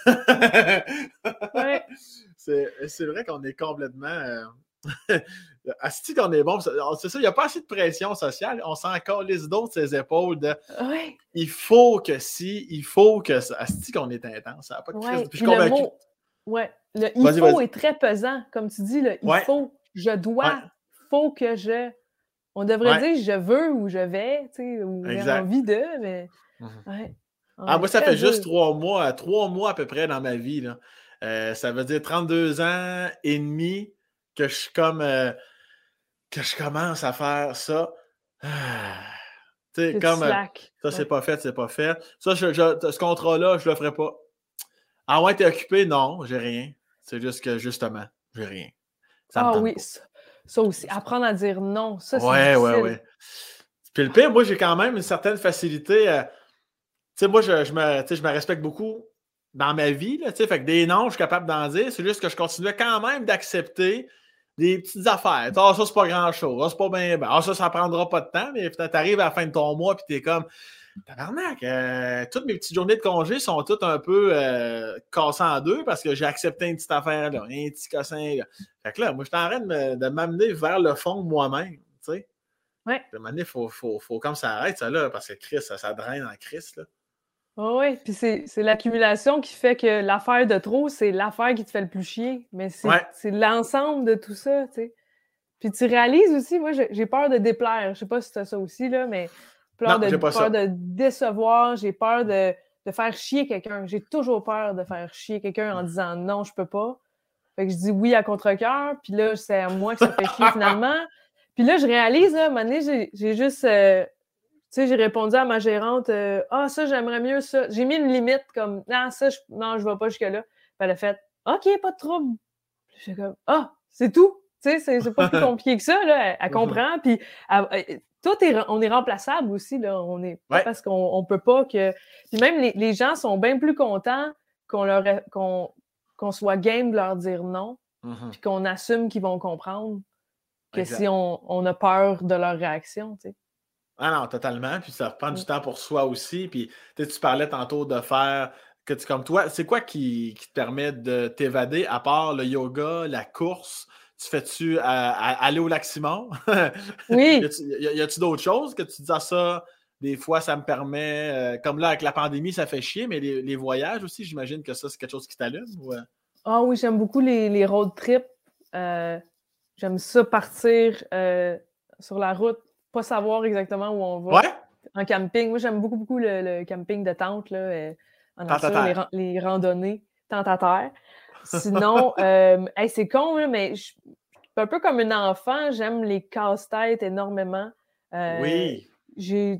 c'est vrai qu'on est complètement. Euh, Asti qu'on est bon. C'est ça, il n'y a pas assez de pression sociale. On s'en les d'autres ses épaules de il faut que si, il faut que ça. Asti qu'on est intense. Ça n'a pas de crise. Puis je suis Mot, ouais. Le il faut est très pesant. Comme tu dis, le il faut, je dois, faut que je. On devrait dire je veux ou je vais, tu sais, ou j'ai envie de, mais. Mhm. Ah, moi, ça fait juste trois mois, trois mois à peu près dans ma vie. Là. Euh, ça veut dire 32 ans et demi que je suis comme. Euh, que je commence à faire ça. tu sais, comme. Euh, ça, c'est pas fait, c'est pas fait. Ça, je, ce contrat-là, je le ferai pas. Ah ouais, t'es occupé? Non, j'ai rien. C'est juste que, justement, j'ai rien. ah oui, ça, aussi. Apprendre à dire non, ça, c'est Ouais, ouais, ouais. Puis le pire, moi, j'ai quand même une certaine facilité. tu sais, moi, je, je, me, je me respecte beaucoup dans ma vie. Là, fait que des noms, je suis capable d'en dire. C'est juste que je continuais quand même d'accepter des petites affaires. Ah, ça, c'est pas grand-chose. Ah, c'est pas bien. Ah, ça, ça prendra pas de temps, mais tu arrives à la fin de ton mois, puis t'es comme. Tabarnak, euh, toutes mes petites journées de congé sont toutes un peu euh, cassées en deux parce que j'ai accepté une petite affaire, là, un petit cossin. Là. Fait que là, moi, je suis en train de m'amener vers le fond de moi-même. Tu sais. Ouais. il faut, faut, faut, comme ça arrête, ça, là, parce que Chris, ça, ça draine en Chris. Là oui, puis c'est l'accumulation qui fait que l'affaire de trop, c'est l'affaire qui te fait le plus chier. Mais c'est l'ensemble de tout ça, tu sais. Puis tu réalises aussi, moi, j'ai peur de déplaire. Je sais pas si tu as ça aussi, là, mais peur, de, peur de décevoir, j'ai peur de, faire chier quelqu'un. J'ai toujours peur de faire chier quelqu'un en disant non, je peux pas. Fait que je dis oui à contre-cœur, puis là, c'est à moi que ça fait chier finalement. Puis là, je réalise, à un moment donné, j'ai juste. Euh, tu sais, j'ai répondu à ma gérante euh, Ah, ça, j'aimerais mieux ça. J'ai mis une limite comme Non, ça, je, non, je vais pas jusque-là. Puis elle a fait OK, pas de trouble. J'ai comme Ah, c'est tout. Tu sais, c'est pas plus compliqué que ça. Là. Elle, comprend. Puis tout est, on est remplaçable aussi. Là. On est parce qu'on on peut pas que. Puis même les, les gens sont bien plus contents qu'on leur qu'on soit game de leur dire non. Mm-hmm. Puis qu'on assume qu'ils vont comprendre que si on, on, a peur de leur réaction. Tu sais. Ah non, totalement. Puis ça prend du temps pour soi aussi. Puis tu parlais tantôt de faire que tu comme toi. C'est quoi qui, te permet de t'évader à part le yoga, la course? Tu fais-tu aller au lac Simon? Oui. y a-tu d'autres choses que tu dis à ça? Des fois, ça me permet, euh, comme là, avec la pandémie, ça fait chier, mais les, voyages aussi, j'imagine que ça, c'est quelque chose qui t'allume? Euh? Ah oui, j'aime beaucoup les, road trips. Euh, j'aime ça partir sur la route pas savoir exactement où on va. En camping. Moi, j'aime beaucoup, beaucoup le, camping de tente, là, euh, en nature, les, randonnées tentataires. Sinon, euh, c'est con, mais je, un peu comme un enfant, j'aime les casse-têtes énormément. Euh, oui. J'ai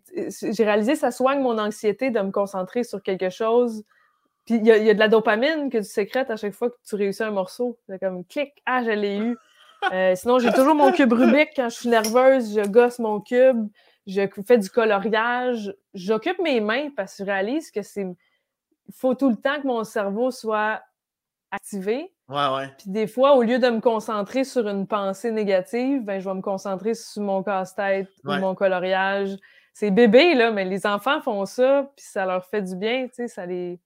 réalisé que ça soigne mon anxiété de me concentrer sur quelque chose. Puis il y, y, a de la dopamine que tu sécrètes à chaque fois que tu réussis un morceau. C'est comme clic, ah, je l'ai eu. Euh, sinon, j'ai toujours mon cube Rubik. Quand je suis nerveuse, je gosse mon cube. Je fais du coloriage. J'occupe mes mains parce que je réalise que c'est. Il faut tout le temps que mon cerveau soit activé. Ouais, ouais. Puis des fois, au lieu de me concentrer sur une pensée négative, ben, je vais me concentrer sur mon casse-tête ou mon coloriage. C'est bébé, là, mais les enfants font ça, puis ça leur fait du bien, tu sais, ça les,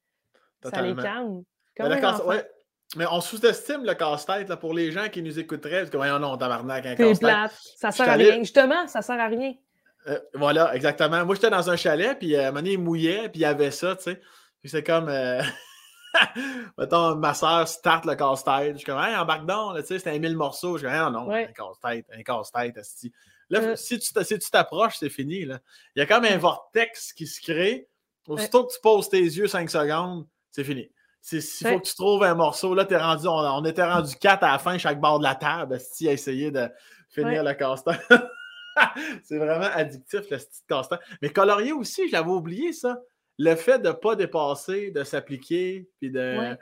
ça les calme. Comme mais on sous-estime le casse-tête pour les gens qui nous écouteraient. Parce que, voyons, non, tabarnak, un casse-tête. plate. Ça sert à rien. Justement, ça sert à rien. Euh, voilà, exactement. Moi, j'étais dans un chalet, puis euh, à un moment donné, il mouillait, puis il y avait ça, tu sais. Puis c'est comme. Euh... Mettons, ma soeur start le casse-tête. Je suis comme, hey, embarque donc, tu sais, c'était un mille morceaux. Je dis, non, non, un casse-tête, un casse-tête, Là, euh. si tu t'approches, c'est fini. Là. Il y a comme un vortex qui se crée. Aussitôt que tu poses tes yeux cinq secondes, c'est fini. S'il faut que tu trouves un morceau, là, es rendu, on, était rendu quatre à la fin, chaque bord de la table, si a essayé de finir le casse-temps. c'est vraiment addictif, le petit casse-temps. Mais colorier aussi, je l'avais oublié, ça. Le fait de ne pas dépasser, de s'appliquer, puis de.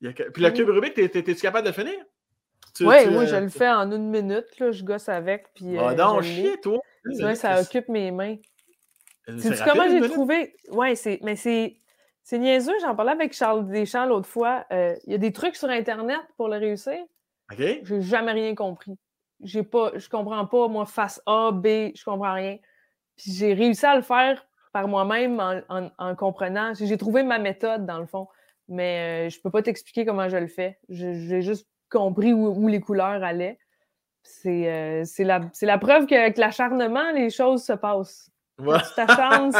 Puis le cube Rubik, es-tu capable de finir? Oui, moi, je le fais en une minute. Là, je gosse avec. Puis, ah, non, chier, toi! ça occupe mes mains. C'est comment j'ai trouvé? Oui, mais c'est. C'est niaiseux, j'en parlais avec Charles Deschamps l'autre fois. Euh, il y a des trucs sur Internet pour le réussir. OK. J'ai jamais rien compris. J'ai pas, je comprends pas, moi, face A, B, je comprends rien. Puis j'ai réussi à le faire par moi-même en, comprenant. J'ai trouvé ma méthode, dans le fond. Mais je euh, je peux pas t'expliquer comment je le fais. J'ai juste compris où, les couleurs allaient. C'est euh, la, la, preuve qu'avec l'acharnement, les choses se passent. Quand tu t'acharnes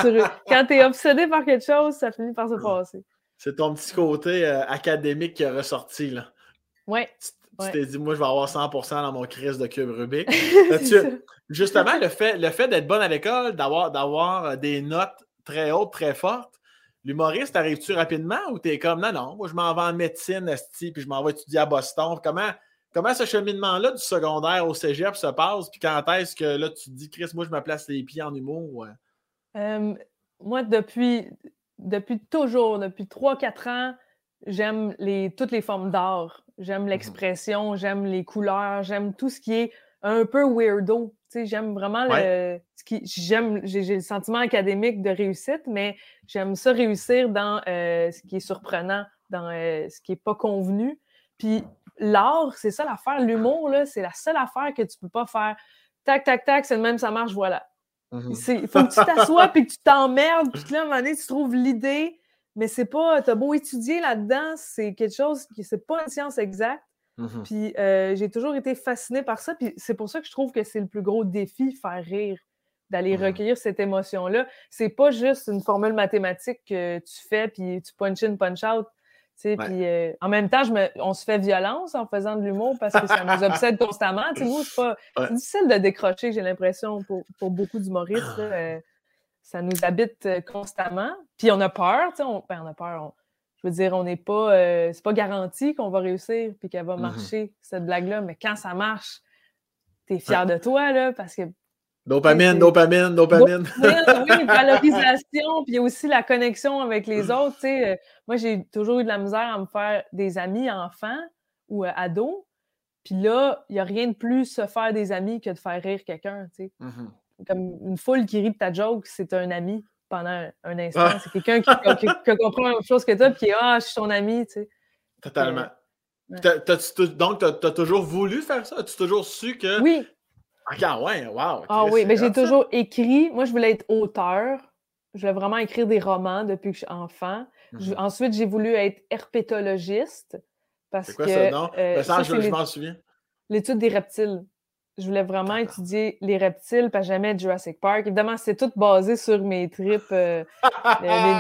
Quand tu es obsédé par quelque chose, ça finit par se passer. C'est ton petit côté euh, académique qui est ressorti, là. Ouais. Tu t'es dit, moi, je vais avoir 100% dans mon crise de cube Rubik. justement, le fait, le fait d'être bonne à l'école, d'avoir euh, des notes très hautes, très fortes, l'humoriste, arrives-tu rapidement ou t'es comme, non, non, moi, je m'en vais en médecine, esti, puis je m'en vais étudier à Boston. Comment, comment ce cheminement-là du secondaire au cégep se passe? Puis quand est-ce que là, tu te dis, Chris, moi, je me place les pieds en humour? moi, depuis, depuis toujours, depuis 3-4 ans, j'aime les, toutes les formes d'art. J'aime mmh l'expression, j'aime les couleurs, j'aime tout ce qui est un peu weirdo. J'aime vraiment le. Ce qui, j'aime, j'ai, le sentiment académique de réussite, mais j'aime ça réussir dans euh, ce qui est surprenant, dans euh, ce qui n'est pas convenu. Puis l'art, c'est ça l'affaire. L'humour, là, c'est la seule affaire que tu peux pas faire. Tac, tac, tac, c'est le même, ça marche, voilà. Mmh il faut que tu t'assoies puis que tu t'emmerdes, puis là, à un moment donné, tu trouves l'idée, mais c'est pas. T'as beau étudier là-dedans, c'est quelque chose qui. C'est pas une science exacte. Mmh puis euh, j'ai toujours été fascinée par ça. Puis c'est pour ça que je trouve que c'est le plus gros défi, faire rire, d'aller recueillir cette émotion-là. C'est pas juste une formule mathématique que tu fais, puis tu punch in, punch out. Puis euh, en même temps, je me... on se fait violence en faisant de l'humour parce que ça nous obsède constamment. nous, c'est difficile de décrocher, j'ai l'impression, pour, pour, beaucoup d'humoristes. Euh, ça nous habite constamment. Puis on a peur, on... Ben, on a peur. Je veux dire, on n'est pas. Euh, c'est pas garanti qu'on va réussir puis qu'elle va mmh marcher, cette blague-là, mais quand ça marche, tu es fier de toi, là, parce que. Dopamine, dopamine, dopamine. oui, valorisation, puis aussi la connexion avec les autres. sais. Euh, moi, j'ai toujours eu de la misère à me faire des amis enfants ou euh, ados. Puis là, il n'y a rien de plus se faire des amis que de faire rire quelqu'un. sais. Mmh Comme une foule qui rit de ta joke, c'est un ami pendant un instant. Ah. C'est quelqu'un qui, comprend la même chose que toi, puis Ah, je suis ton ami, tu sais. Totalement. donc, tu as, toujours voulu faire ça? As-tu toujours su que. Oui. Ah, ouais, wow. Ah oui, mais j'ai toujours écrit. Moi, je voulais être auteur. Je voulais vraiment écrire des romans depuis que je suis enfant. Mhm. ensuite, j'ai voulu être herpétologiste. C'est quoi que, non? Euh, ça, je m'en souviens. L'étude des reptiles. Je voulais vraiment étudier les reptiles, pas jamais Jurassic Park. Évidemment, c'est tout basé sur mes tripes. Euh,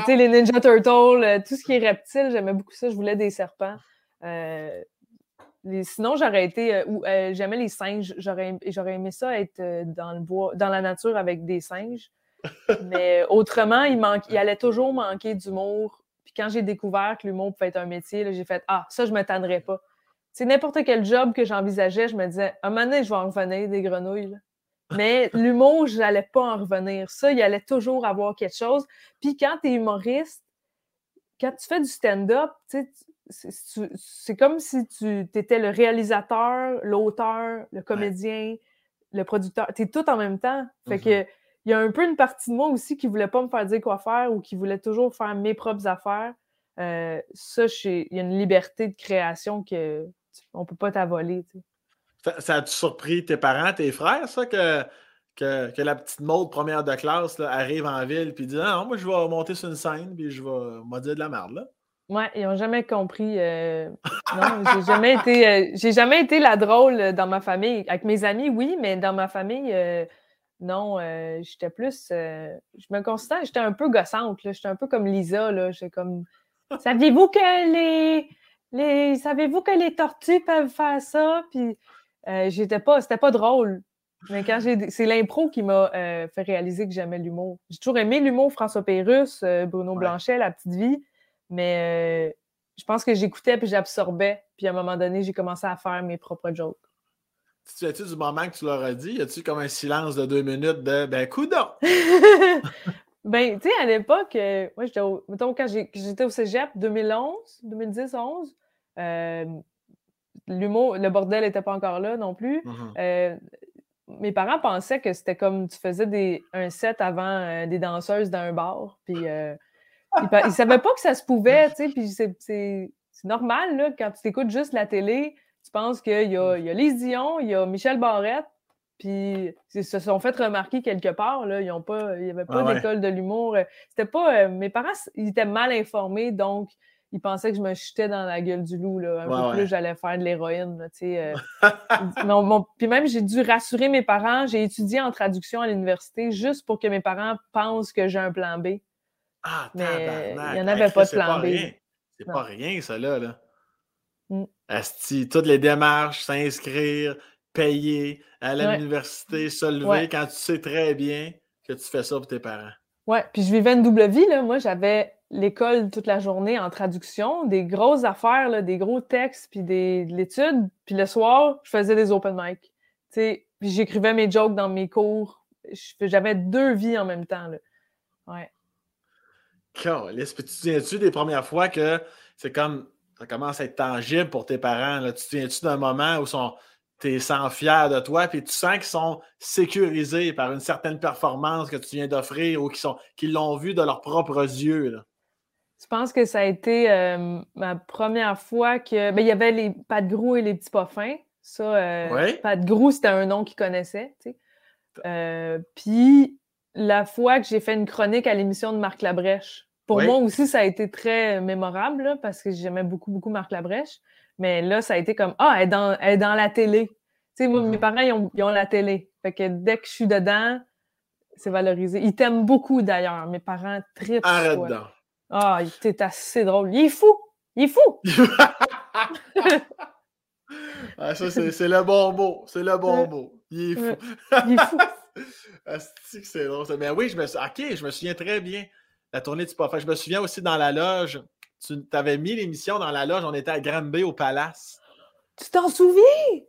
les, les, Ninja Turtles, euh, tout ce qui est reptile, j'aimais beaucoup ça. Je voulais des serpents. Euh, sinon, j'aurais été. ou j'aimais les singes. J'aurais aimé ça être dans le bois, dans la nature avec des singes. Mais autrement, il, manque, il allait toujours manquer d'humour. Puis quand j'ai découvert que l'humour pouvait être un métier, j'ai fait Ah, ça, je ne m'attendrais pas c'est n'importe quel job que j'envisageais, je me disais, un moment donné, je vais en revenir des grenouilles. Mais l'humour, je n'allais pas en revenir. Ça, il allait toujours avoir quelque chose. Puis quand tu es humoriste, quand tu fais du stand-up, c'est comme si tu étais le réalisateur, l'auteur, le comédien, le producteur. Tu es tout en même temps. Fait que mm-hmm. il y a un peu une partie de moi aussi qui ne voulait pas me faire dire quoi faire ou qui voulait toujours faire mes propres affaires. Euh, ça, il y a une liberté de création que on peut pas t'avoler. Ça, ça a-tu surpris tes parents, tes frères, ça, que, que, la petite mode première de classe arrive en ville et dit ah, Non, moi je vais monter sur une scène puis je vais dire de la merde là? Ouais, ils n'ont jamais compris. Euh, non, j'ai jamais été. Euh, j'ai jamais été la drôle dans ma famille. Avec mes amis, oui, mais dans ma famille, euh, non, j'étais plus. je me considère, j'étais un peu gossante. J'étais un peu comme Lisa. J'étais comme. Saviez-vous que les savez-vous que les tortues peuvent faire ça? Puis euh, j'étais pas, c'était pas drôle. Mais quand j'ai, c'est l'impro qui m'a euh, fait réaliser que j'aimais l'humour. J'ai toujours aimé l'humour, François Pérusse, euh, Bruno Blanchet, La Petite Vie. Mais je pense que j'écoutais puis j'absorbais. Puis à un moment donné, j'ai commencé à faire mes propres jokes. Tu as-tu du moment que tu leur as dit? Y a-tu comme un silence de deux minutes de ben, coudon? ben, tu sais, à l'époque, moi, j'étais au, mettons, quand j'étais au cégep, 2011, 2010, 11, l'humour, le bordel n'était pas encore là non plus. Mm-hmm. Euh, mes parents pensaient que c'était comme tu faisais des, un set avant euh, des danseuses dans un bar. Puis ils, ne savaient pas que ça se pouvait, tu sais. Puis c'est normal, là, quand tu écoutes juste la télé, tu penses qu'il y a, il y a Lise Dion, il y a Michel Barrette, puis ils se sont fait remarquer quelque part. Là, ils ont pas, il n'y avait pas ah d'école de l'humour. C'était pas. Euh, mes parents, ils étaient mal informés, donc ils pensaient que je me chutais dans la gueule du loup. Là. Un peu plus, j'allais faire de l'héroïne. Euh. puis même, j'ai dû rassurer mes parents. J'ai étudié en traduction à l'université juste pour que mes parents pensent que j'ai un plan B. Ah, Mais il n'y en avait pas de plan B. C'est pas rien, ça, là. là. Mm. Asti, toutes les démarches, s'inscrire, payer, aller à l'université, se lever, quand tu sais très bien que tu fais ça pour tes parents. Ouais, puis je vivais une double vie, là. Moi, j'avais l'école toute la journée en traduction, des grosses affaires, là, des gros textes, puis des, de l'étude. Puis le soir, je faisais des open mic. Puis j'écrivais mes jokes dans mes cours. J'avais deux vies en même temps, là. Ouais. Que tu te souviens-tu des premières fois que c'est comme ça commence à être tangible pour tes parents? Là? Tu te souviens-tu d'un moment où tu es sans fier de toi, puis tu sens qu'ils sont sécurisés par une certaine performance que tu viens d'offrir ou qu'ils l'ont vu de leurs propres yeux? Là? Je pense que ça a été euh, ma première fois que. Ben, il y avait les Pat Grou et les petits poffins. Ça, euh, Pat Grou, c'était un nom qu'ils connaissaient. Euh, puis la fois que j'ai fait une chronique à l'émission de Marc Labrèche. Pour moi aussi, ça a été très mémorable parce que j'aimais beaucoup, beaucoup Marc Labrèche. Mais là, ça a été comme Ah, elle est dans, la télé. Tu sais, moi, mes mm-hmm. parents, ils ont, la télé. Fait que dès que je suis dedans, c'est valorisé. Ils t'aiment beaucoup d'ailleurs. Mes parents trippent. Arrête donc. Ah, t'es assez drôle. Il est fou! Il est fou! ah, ça, c'est le bon mot. C'est le bon mot. Il est fou. Il est fou. c'est drôle. Mais oui, je me OK, je me souviens très bien. La tournée du. Je me souviens aussi dans la loge. Tu avais mis l'émission dans la loge. On était à Granby au Palace. Tu t'en souviens?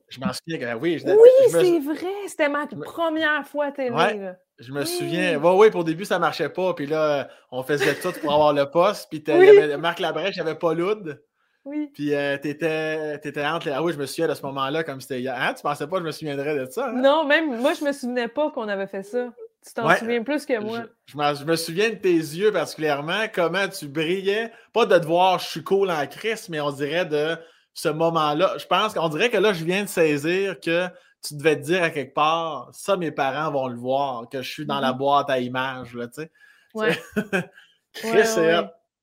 Je m'en souviens. Oui, oui c'est vrai. C'était ma première fois télé. Ouais, je me souviens. Oui, oui, pour le début, ça marchait pas. Puis là, on faisait tout pour avoir le poste. Puis il y avait Marc Labrèche, il n'y avait pas Loud. Oui. Puis euh, t'étais, étais entre les. Ah oui, je me souviens de ce moment-là comme c'était hier. Hein? Tu pensais pas que je me souviendrais de ça? Hein? Non, même moi, je me souvenais pas qu'on avait fait ça. Tu t'en souviens plus que moi. Je, me souviens de tes yeux particulièrement, comment tu brillais. Pas de te voir, je suis cool en crise, mais on dirait de ce moment-là. Je pense qu'on dirait que là, je viens de saisir que tu devais te dire à quelque part, ça, mes parents vont le voir, que je suis dans la mm-hmm. boîte à images, là, tu sais. Ouais.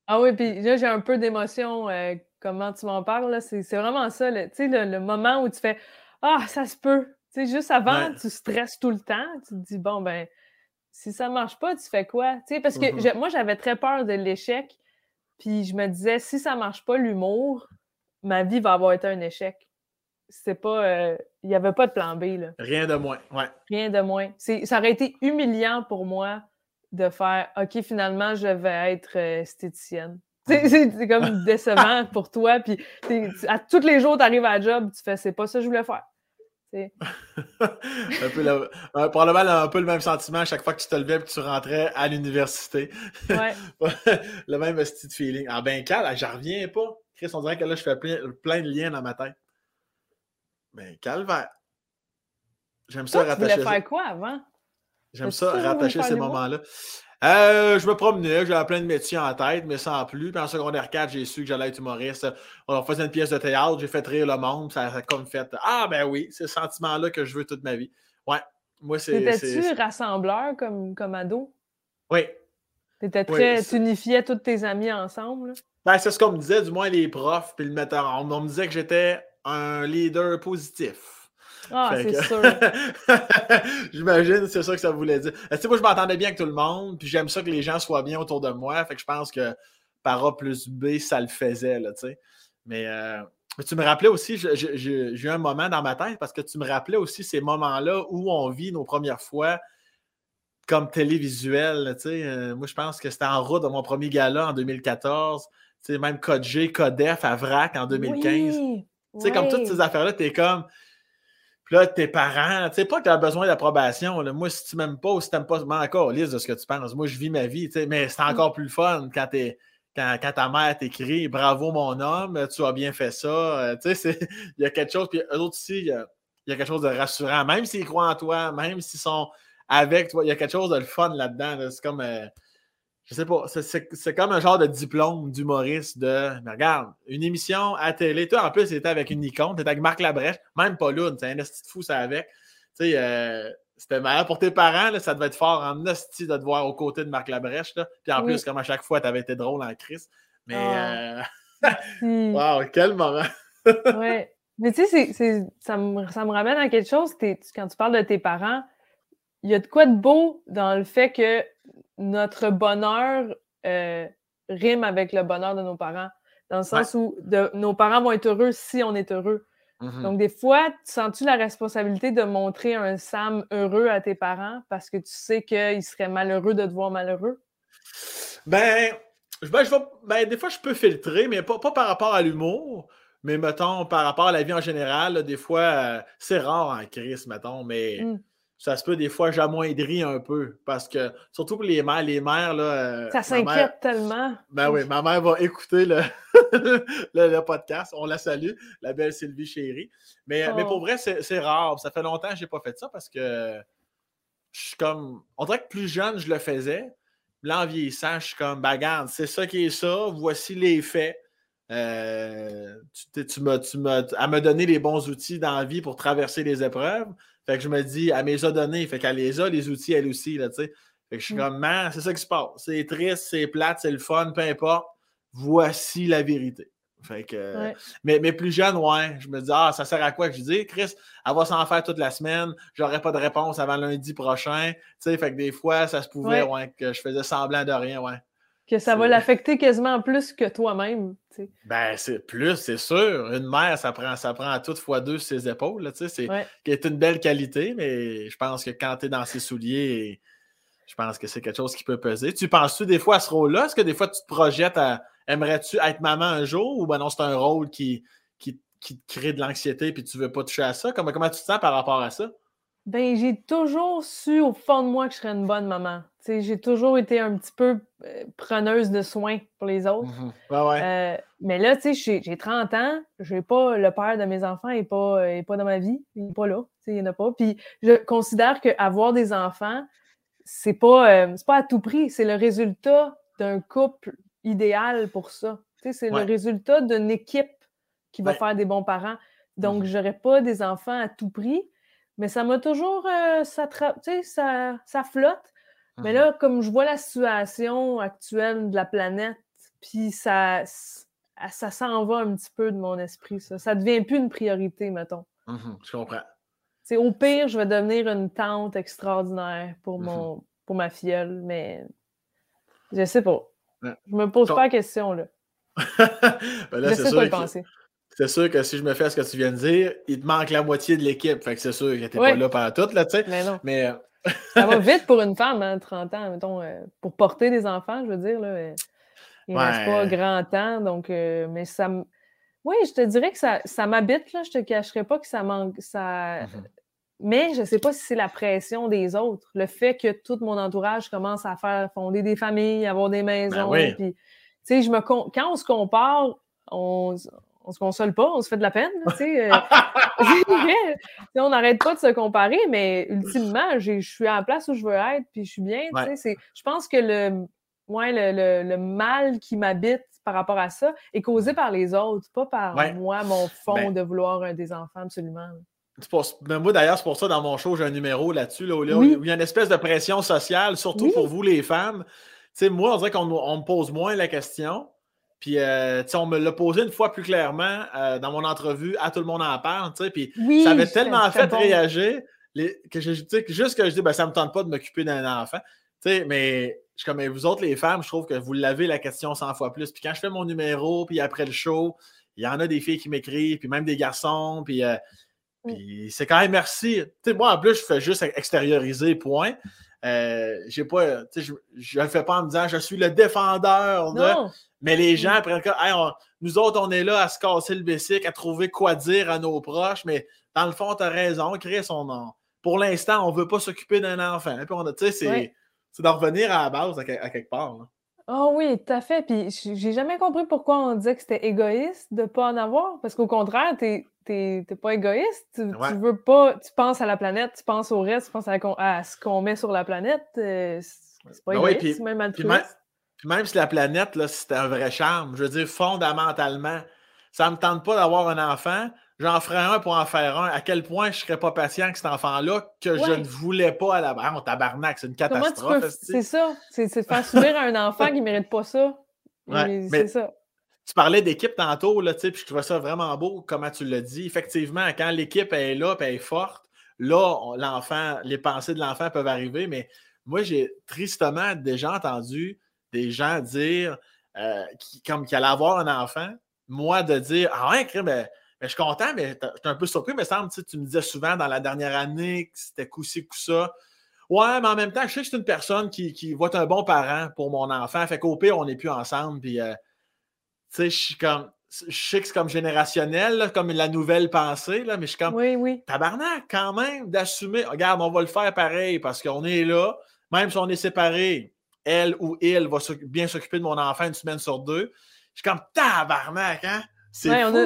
Ah oui, puis là, j'ai un peu d'émotion. Euh, comment tu m'en parles, c'est vraiment ça. Tu sais, le, moment où tu fais Ah, ça se peut. Tu sais, juste avant, tu stresses tout le temps. Tu te dis, bon, ben, si ça marche pas, tu fais quoi? Tu sais, parce que mm-hmm. moi, j'avais très peur de l'échec. Puis je me disais, si ça ne marche pas, l'humour, ma vie va avoir été un échec. C'est pas. Euh, il n'y avait pas de plan B. Là. Rien de moins. Ouais. Rien de moins. Ça aurait été humiliant pour moi de faire OK, finalement, je vais être euh, esthéticienne. C'est comme décevant pour toi. Puis à tous les jours, tu arrives à la job, tu fais c'est pas ça que je voulais faire. un peu le, un, probablement un peu le même sentiment à chaque fois que tu te levais et que tu rentrais à l'université. Ouais. le même style feeling. Ah ben cal, j'en reviens pas. Chris, on dirait que là, je fais plein, plein de liens dans ma tête. Ben, calvaire. J'aime ça rattacher. Tu voulais faire quoi avant? J'aime ça, rattacher ces moments-là. Euh, je me promenais, j'avais plein de métiers en tête, mais sans plus. Puis en secondaire 4, j'ai su que j'allais être humoriste. On faisait une pièce de théâtre, j'ai fait rire le monde. Ça a comme fait Ah, ben oui, c'est ce sentiment-là que je veux toute ma vie. Ouais, moi, c'est. Étais-tu rassembleur comme, comme ado? Oui. T'étais très. tu unifiais tous tes amis ensemble? Ben, c'est ce qu'on me disait, du moins les profs, puis le metteur. On, on me disait que j'étais un leader positif. Ah, c'est sûr. J'imagine, c'est ça que ça voulait dire. Tu sais, moi, je m'entendais bien avec tout le monde, puis j'aime ça que les gens soient bien autour de moi. Fait que je pense que par A plus B, ça le faisait, là, tu sais. Mais euh, tu me rappelais aussi, j'ai eu un moment dans ma tête parce que tu me rappelais aussi ces moments-là où on vit nos premières fois comme télévisuel. Tu sais. Euh, moi, je pense que c'était en route de mon premier gala en 2014. sais, même Code G, Codef à VRAC en 2015. tu sais, comme toutes ces affaires-là, tu es comme. Là, tes parents, tu sais, pas que tu as besoin d'approbation. Moi, si tu m'aimes pas ou si tu n'aimes pas, mais encore, lise de ce que tu penses. Moi, je vis ma vie, mais c'est encore plus fun quand quand, quand, ta mère t'écrit Bravo mon homme, tu as bien fait ça. Euh, tu sais, il y a quelque chose. Puis eux autres aussi, il y, a, quelque chose de rassurant. Même s'ils croient en toi, même s'ils sont avec toi, il y a quelque chose de le fun là-dedans. C'est comme. Euh, je sais pas, c'est comme un genre de diplôme d'humoriste de. Mais regarde, une émission à télé. Toi, en plus, c'était avec une icône, t'étais avec Marc Labrèche, même pas l'une, c'est un esti de fou, ça avec. Tu sais, euh, c'était meilleur pour tes parents, là, ça devait être fort en hostie de te voir aux côtés de Marc Labrèche. Là. Puis en plus, comme à chaque fois, tu avais été drôle en crise. Mais. Ah. Euh... wow, quel moment! ouais. Mais tu sais, ça me, ça me ramène à quelque chose. Quand tu parles de tes parents, il y a de quoi de beau dans le fait que notre bonheur euh, rime avec le bonheur de nos parents. Dans le sens où nos parents vont être heureux si on est heureux. Mm-hmm. Donc, des fois, sens-tu la responsabilité de montrer un Sam heureux à tes parents parce que tu sais qu'ils seraient malheureux de te voir malheureux? Ben, ben, je ben, des fois, je peux filtrer, mais pas, par rapport à l'humour, mais mettons, par rapport à la vie en général. des fois, euh, c'est rare en crise, mettons, mais. Mm ça se peut des fois j'amoindris un peu parce que surtout pour les mères, les mères là. Euh, ça s'inquiète tellement. Ben oui, ma mère va écouter le, le, podcast. On la salue, la belle Sylvie chérie. Mais, mais pour oh. vrai, c'est rare. Ça fait longtemps que je n'ai pas fait ça parce que je suis comme. On dirait que plus jeune, je le faisais. Là, en vieillissant, je suis comme, bagarre, c'est ça qui est ça, voici les faits. Euh, tu, tu, me, tu me, à me donner les bons outils dans la vie pour traverser les épreuves. Fait que je me dis, elle mes a donné. Fait qu'elle les a, les outils, elle aussi, là, tu sais. Fait que je suis mm. comme, man, c'est ça qui se passe. C'est triste, c'est plate, c'est le fun, peu importe. Voici la vérité. Fait que, mais, mais, plus jeune, ouais, je me dis, ah, ça sert à quoi que je dis, Chris, elle va s'en faire toute la semaine, j'aurai pas de réponse avant lundi prochain. Tu sais, fait que des fois, ça se pouvait, ouais. que je faisais semblant de rien, ouais. Que ça va l'affecter quasiment plus que toi-même. Ben, c'est plus, c'est sûr. Une mère, ça prend, ça prend à toute fois deux ses épaules. C'est est une belle qualité, mais je pense que quand tu es dans ses souliers, je pense que c'est quelque chose qui peut peser. Tu penses-tu des fois à ce rôle-là? Est-ce que des fois tu te projettes à aimerais-tu être maman un jour ou ben non, c'est un rôle qui, qui, qui te crée de l'anxiété et tu veux pas toucher à ça? Comment, comment tu te sens par rapport à ça? Ben, j'ai toujours su au fond de moi que je serais une bonne maman. J'ai toujours été un petit peu euh, preneuse de soins pour les autres. Mmh euh, mais là, j'ai 30 ans, j'ai pas le père de mes enfants n'est pas, est pas dans ma vie, il n'est pas là, il n'y en a pas. Puis je considère qu'avoir des enfants, c'est pas, euh, pas à tout prix, c'est le résultat d'un couple idéal pour ça. C'est le résultat d'une équipe qui va faire des bons parents. Donc, mmh je n'aurais pas des enfants à tout prix, mais ça m'a toujours. Euh, ça, ça, ça, flotte. Mais mmh là, comme je vois la situation actuelle de la planète, puis ça, ça s'en va un petit peu de mon esprit. Ça, ça devient plus une priorité, mettons. Mmh je comprends. Au pire, je vais devenir une tante extraordinaire pour, mmh mon, pour ma filleule, mais je sais pas. Je me pose pas la question, là. ben là je sais pas le penser c'est sûr que si je me fais ce que tu viens de dire, il te manque la moitié de l'équipe. Fait que c'est sûr que tu pas là pendant tout, là, tu sais. Mais non. Mais, euh, ça va vite pour une femme, hein, 30 ans, mettons, euh, pour porter des enfants, je veux dire, là. Euh, il ne reste pas grand temps, donc, mais ça. Oui, je te dirais que ça, ça m'habite, là. Je te cacherai pas que ça manque. Ça... Mm-hmm. Mais je ne sais pas si c'est la pression des autres. Le fait que tout mon entourage commence à faire fonder des familles, avoir des ben maisons. Puis, je me quand on se compare, on, on se console pas, on se fait de la peine. Euh, on n'arrête pas de se comparer, mais ultimement, je suis à la place où je veux être, puis je suis bien. Je pense que le, le, mal qui m'habite par rapport à ça est causé par les autres, pas par moi, mon fond ben de vouloir des enfants absolument. Ben, moi, d'ailleurs, c'est pour ça, dans mon show, j'ai un numéro là-dessus, là, où, il y a une espèce de pression sociale, surtout pour vous, les femmes. moi, on dirait qu'on me pose moins la question. Puis, euh, on me l'a posé une fois plus clairement euh, dans mon entrevue, à tout le monde en parle, puis ça avait tellement fait réagir que je, juste que je dis, ben, ça ne me tente pas de m'occuper d'un enfant. mais je comme vous autres, les femmes, je trouve que vous l'avez la question 100 fois plus. Puis quand je fais mon numéro, puis après le show, il y en a des filles qui m'écrivent, puis même des garçons, puis, euh, mm. c'est quand même merci. moi, en plus, je fais juste extérioriser, point. Euh, j'ai pas, je ne le fais pas en me disant je suis le défendeur de. Mais les gens prennent hey, nous autres, on est là à se casser le bessic, à trouver quoi dire à nos proches, mais dans le fond, tu as raison, créer son nom. Pour l'instant, on ne veut pas s'occuper d'un enfant. c'est, c'est de revenir à la base à, quelque part. Oh oui, tout à fait. Puis j'ai jamais compris pourquoi on disait que c'était égoïste de ne pas en avoir. Parce qu'au contraire, tu n'es pas égoïste. Tu, veux pas. Tu penses à la planète, tu penses au reste, tu penses à, ce qu'on met sur la planète. Euh, c'est pas ben égoïste, c'est même altruiste. Puis même si la planète, là, c'était un vrai charme, je veux dire, fondamentalement, ça ne me tente pas d'avoir un enfant, j'en ferais un pour en faire un. À quel point je ne serais pas patient avec cet enfant-là que je ne voulais pas à la base. On tabarnak, c'est une catastrophe. C'est ça. C'est de faire subir à un enfant qui ne mérite pas ça. c'est ça. Tu parlais d'équipe tantôt, là, puis je trouvais ça vraiment beau, comment tu l'as dit. Effectivement, quand l'équipe est là et est forte, là, l'enfant, les pensées de l'enfant peuvent arriver, mais moi, j'ai tristement déjà entendu des gens dire, euh, qui, comme qu'il allait avoir un enfant, moi de dire Ah ouais, ben, ben, je suis content, mais je suis un peu surpris, mais semble, tu me disais souvent dans la dernière année que c'était coup-ci, coup-ça. Ouais, mais en même temps, je sais que c'est une personne qui, qui va être un bon parent pour mon enfant. Fait qu'au pire, on n'est plus ensemble. Puis, euh, sais, je suis comme. Je sais que c'est comme générationnel, comme la nouvelle pensée, là, mais je suis comme. Oui, oui. Tabarnak, quand même, d'assumer. Regarde, on va le faire pareil parce qu'on est là. Même si on est séparés, elle ou il va bien s'occuper de mon enfant une semaine sur deux. Je suis comme tabarnak, hein? C'est fou.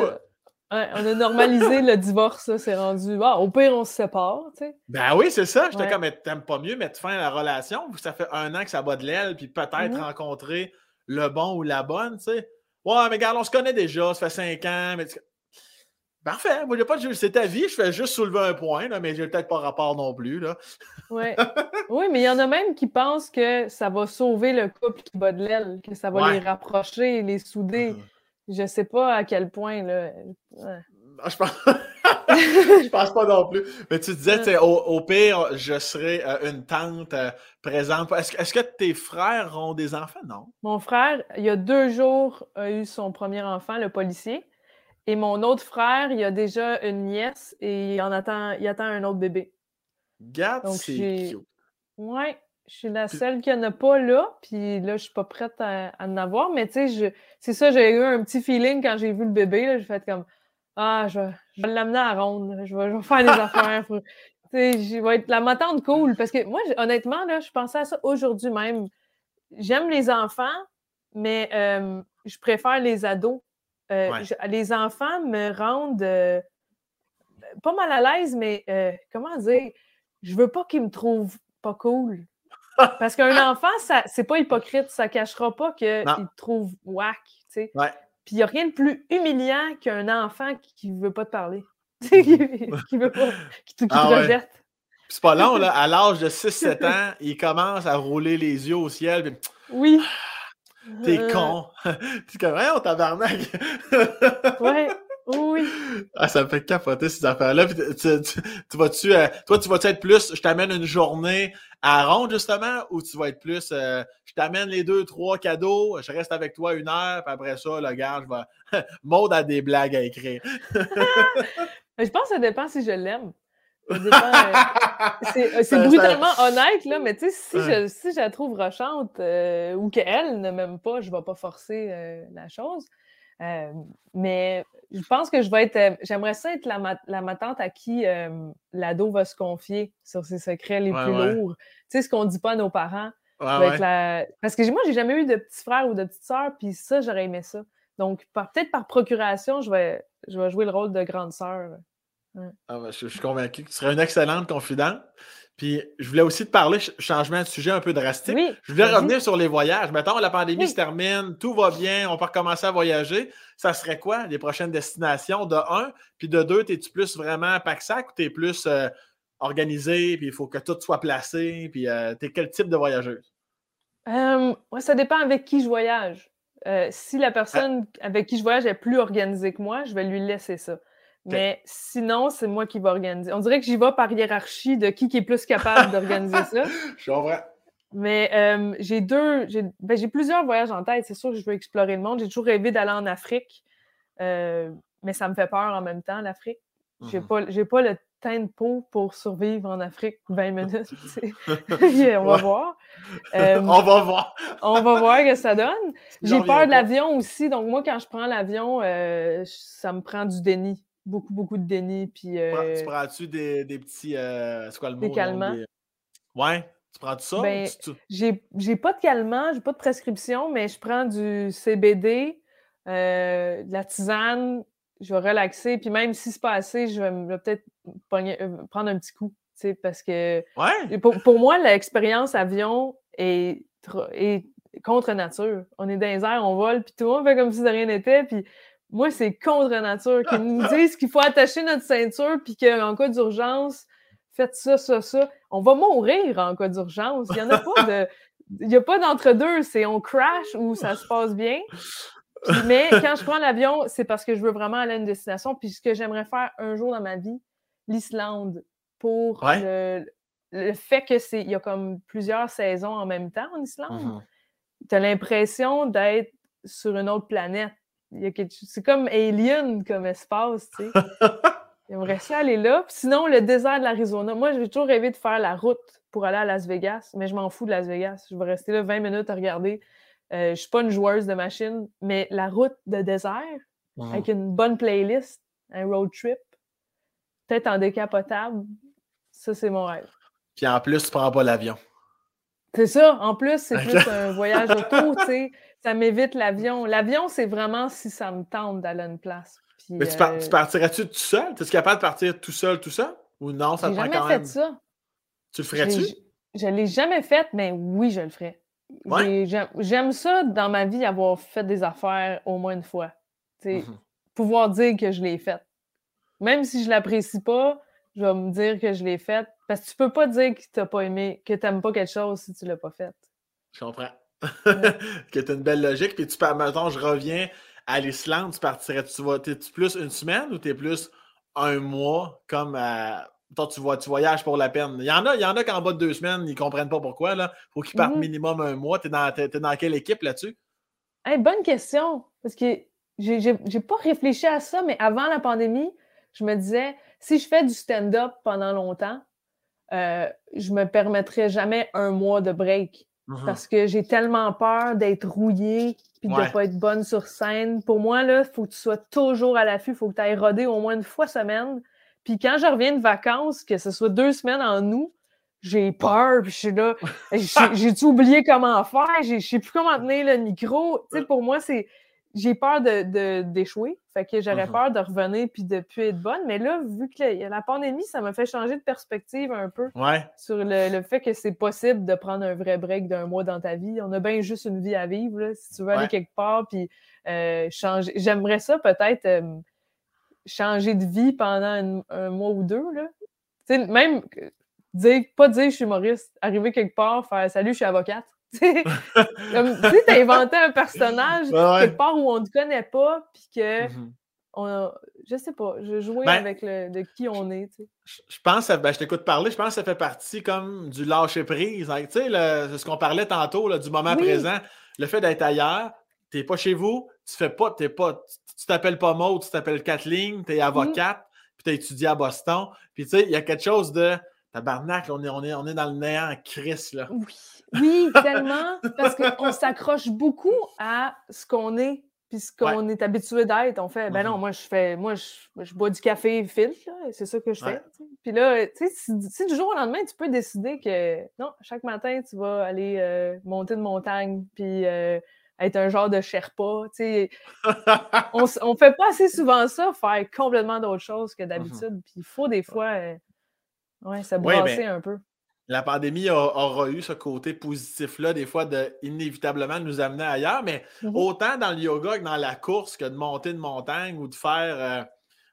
On a, on a normalisé le divorce, c'est rendu. Ah, au pire, on se sépare, tu sais. Ben oui, c'est ça. J'étais comme, t'aimes pas mieux mettre fin à la relation? Ça fait un an que ça bat de l'aile, puis peut-être mm-hmm. rencontrer le bon ou la bonne, tu sais. Ouais, mais regarde, on se connaît déjà, ça fait cinq ans. Mais... Parfait. Moi, pas c'est ta vie, je fais juste soulever un point, là, mais j'ai peut-être pas rapport non plus. Là. Ouais. oui, mais il y en a même qui pensent que ça va sauver le couple qui bat de l'aile, que ça va les rapprocher, les souder. Uh-huh. Je sais pas à quel point. Là. Ah, je pense... je pense pas non plus. Mais tu disais, au, pire, je serai euh, une tante euh, présente. Est-ce, que tes frères ont des enfants? Non. Mon frère, il y a deux jours, a eu son premier enfant, le policier. Et mon autre frère, il a déjà une nièce et il, en attend, il attend un autre bébé. Garde, c'est cute. Ouais, je suis la seule qui n'en a pas là, puis là, je suis pas prête à, en avoir, mais tu sais, c'est ça, j'ai eu un petit feeling quand j'ai vu le bébé, j'ai fait comme Ah, je, vais l'amener à ronde, je vais, faire des affaires. Tu sais, je vais être la matante cool, parce que moi, honnêtement, là, je pensais à ça aujourd'hui même. J'aime les enfants, mais euh, je préfère les ados. Euh, les enfants me rendent euh, pas mal à l'aise, mais euh, comment dire, je veux pas qu'ils me trouvent pas cool. Parce qu'un enfant, ça, c'est pas hypocrite, ça cachera pas qu'il te trouve whack, tu sais. Puis il n'y a rien de plus humiliant qu'un enfant qui ne veut pas te parler. qui veut pas, qui, te ah rejette. C'est pas long, là. À l'âge de 6-7 ans, il commence à rouler les yeux au ciel. Oui. T'es euh. con. T'es comme, on tabarnak. ouais. Oui. Ah, ça me fait capoter ces affaires-là. Tu, tu, vas-tu, euh, toi, tu vas-tu être plus, je t'amène une journée à ronde, justement, ou tu vas être plus, euh, je t'amène les deux, trois cadeaux, je reste avec toi une heure, puis après ça, le gars, je vais. Mode à des blagues à écrire. je pense que ça dépend si je l'aime. Euh, c'est brutalement honnête, là, mais tu sais, si, je, si je la trouve rochante ou qu'elle ne m'aime pas, je ne vais pas forcer la chose. mais je pense que je vais être. J'aimerais ça être la, la matante à qui l'ado va se confier sur ses secrets les plus lourds. Tu sais, ce qu'on ne dit pas à nos parents. Parce que moi, j'ai jamais eu de petit frère ou de petite sœur, puis ça, j'aurais aimé ça. Donc, peut-être par procuration, je vais, je vais jouer le rôle de grande sœur. Ah, ben, je, suis convaincu que tu serais une excellente confidente. Puis je voulais aussi te parler, changement de sujet un peu drastique. je voulais revenir sur les voyages. Mettons, la pandémie se termine, tout va bien, on peut recommencer à voyager. Ça serait quoi les prochaines destinations de un? Puis de deux, es-tu plus vraiment pack-sac ou tu es plus euh, organisé, puis il faut que tout soit placé? Puis euh, tu es quel type de voyageuse? ça dépend avec qui je voyage. Euh, si la personne avec qui je voyage est plus organisée que moi, je vais lui laisser ça. Mais sinon, c'est moi qui vais organiser. On dirait que j'y vais par hiérarchie de qui, qui est plus capable d'organiser ça. Je comprends. Mais euh, j'ai deux, ben, j'ai plusieurs voyages en tête. C'est sûr que je veux explorer le monde. J'ai toujours rêvé d'aller en Afrique, euh, mais ça me fait peur en même temps, l'Afrique. J'ai Mhm. pas, j'ai pas le teint de peau pour survivre en Afrique 20 minutes. sais. on va Ouais. voir. Euh, On va voir. on va voir ce que ça donne. J'ai peur de l'avion aussi. Donc, moi, quand je prends l'avion, euh, ça me prend du déni. Beaucoup, beaucoup de déni. Puis, Tu prends- euh, Tu prends-tu des, des petits. euh, c'est quoi le mot? Des calmants. Des- Ouais. Tu prends-tu ça? ou Ben, tu- j'ai j'ai pas de calmant, j'ai pas de prescription, mais je prends du CBD, euh, de la tisane, je vais relaxer. Puis même si c'est pas assez, je vais, peut-être euh, prendre un petit coup. Parce que Ouais. Pour, pour moi, l'expérience avion est, est contre nature. On est dans les airs, on vole, puis tout le monde fait comme si de rien n'était. Puis moi, c'est contre nature. Qu'ils nous disent qu'il faut attacher notre ceinture, puis qu'en cas d'urgence, faites ça, ça, ça. On va mourir en cas d'urgence. Il n'y en a pas de. Il n'y a pas d'entre-deux. C'est on crash ou ça se passe bien. Puis- mais quand je prends l'avion, c'est parce que je veux vraiment aller à une destination. Puis ce que j'aimerais faire un jour dans ma vie, l'Islande, pour Ouais. le, le fait que c'est il y a comme plusieurs saisons en même temps en Islande. Mhm. Tu as l'impression d'être sur une autre planète. Quelque C'est comme alien comme espace, tu sais. J'aimerais ça aller là. Puis sinon, le désert de l'Arizona. Moi, j'ai toujours rêvé de faire la route pour aller à Las Vegas, mais je m'en fous de Las Vegas. Je vais rester là 20 minutes à regarder. Euh, je suis pas une joueuse de machine, mais la route de désert, avec une bonne playlist, un road trip, peut-être en décapotable, ça, c'est mon rêve. Puis en plus, tu prends pas l'avion. C'est ça. En plus, c'est plus un voyage auto, tu sais. Ça m'évite l'avion. L'avion, c'est vraiment si ça me tente d'aller à une place. Puis, Mais tu, par- euh, tu partirais-tu tout seul? Es-tu capable de partir tout seul, tout ça? Ou non, ça j'ai te prend jamais quand fait même? ça. Tu le ferais-tu? Je l'ai jamais fait, mais oui, je le ferais. Ouais? J'ai- J'aime ça dans ma vie, avoir fait des affaires au moins une fois. Mhm. Pouvoir dire que je l'ai faite. Même si je l'apprécie pas, je vais me dire que je l'ai faite. Parce que tu peux pas dire que t'as pas aimé, que t'aimes pas quelque chose si tu l'as pas fait. Je comprends. que tu as une belle logique. Puis tu pars, mettons, je reviens à l'Islande, tu partirais, tu vas, t'es-tu plus une semaine ou t'es plus un mois comme à. Toi, tu, vois, tu voyages pour la peine? Il y en a, il y en a qu'en bas de deux semaines, ils comprennent pas pourquoi. Là. Faut qu'ils partent Mhm. minimum un mois. T'es dans, t'es, t'es dans quelle équipe là-dessus? Hey, bonne question. Parce que j'ai pas réfléchi à ça, mais avant la pandémie, je me disais, si je fais du stand-up pendant longtemps, euh, je me permettrais jamais un mois de break. Mhm. Parce que j'ai tellement peur d'être rouillée puis de ne pas être bonne sur scène. Pour moi, il faut que tu sois toujours à l'affût. Il faut que tu ailles roder au moins une fois semaine. Puis quand je reviens de vacances, que ce soit deux semaines en août, j'ai peur. Puis je suis là. j'ai- J'ai-tu oublié comment faire? J'ai- Je sais plus comment tenir le micro. Tu sais, pour moi, c'est. J'ai peur de- d'échouer. fait que j'aurais Mhm. peur de revenir puis de plus être bonne. Mais là, vu que la, la pandémie, ça m'a fait changer de perspective un peu Ouais. sur le, le fait que c'est possible de prendre un vrai break d'un mois dans ta vie. On a bien juste une vie à vivre. là. Si tu veux aller quelque part, puis euh, changer. J'aimerais ça peut-être euh, changer de vie pendant un, un mois ou deux. Là. Tu sais, même que- dire, pas dire je suis humoriste, arriver quelque part, faire salut, je suis avocate. Tu sais, t'as inventé un personnage Ouais, quelque part où on ne te connaît pas, puis que Mhm. on a- je sais pas, je jouais Ben, avec le, de qui on est. tu sais. Je pense, que- ben, je t'écoute parler, je pense que ça fait partie comme du lâcher prise. hein. Tu sais, le- ce qu'on parlait tantôt, là, du moment Oui. présent. Le fait d'être ailleurs, tu n'es pas chez vous, tu fais pas, t'es pas, tu t'appelles pas Maud, tu t'appelles Kathleen, tu es avocate, puis tu as étudié à Boston. Puis tu sais, il y a quelque chose de tabarnak, on est, on est, on est dans le néant crise, là. Oui, oui, tellement, parce qu'on s'accroche beaucoup à ce qu'on est, puis ce qu'on est habitué d'être. On fait, ben non, Mhm. moi, je fais, moi, je, je bois du café filtre, c'est ça que je fais. Puis là, tu sais, si, si du jour au lendemain, tu peux décider que, non, chaque matin, tu vas aller euh, monter une montagne, puis euh, être un genre de Sherpa, tu sais. On, on fait pas assez souvent ça, faire complètement d'autres choses que d'habitude. Puis il faut des fois, euh, ouais, se Ouais, brasser ben, un peu. La pandémie a- aura eu ce côté positif-là, des fois, de inévitablement nous amener ailleurs, mais Mhm. autant dans le yoga que dans la course, que de monter une montagne ou de faire, euh,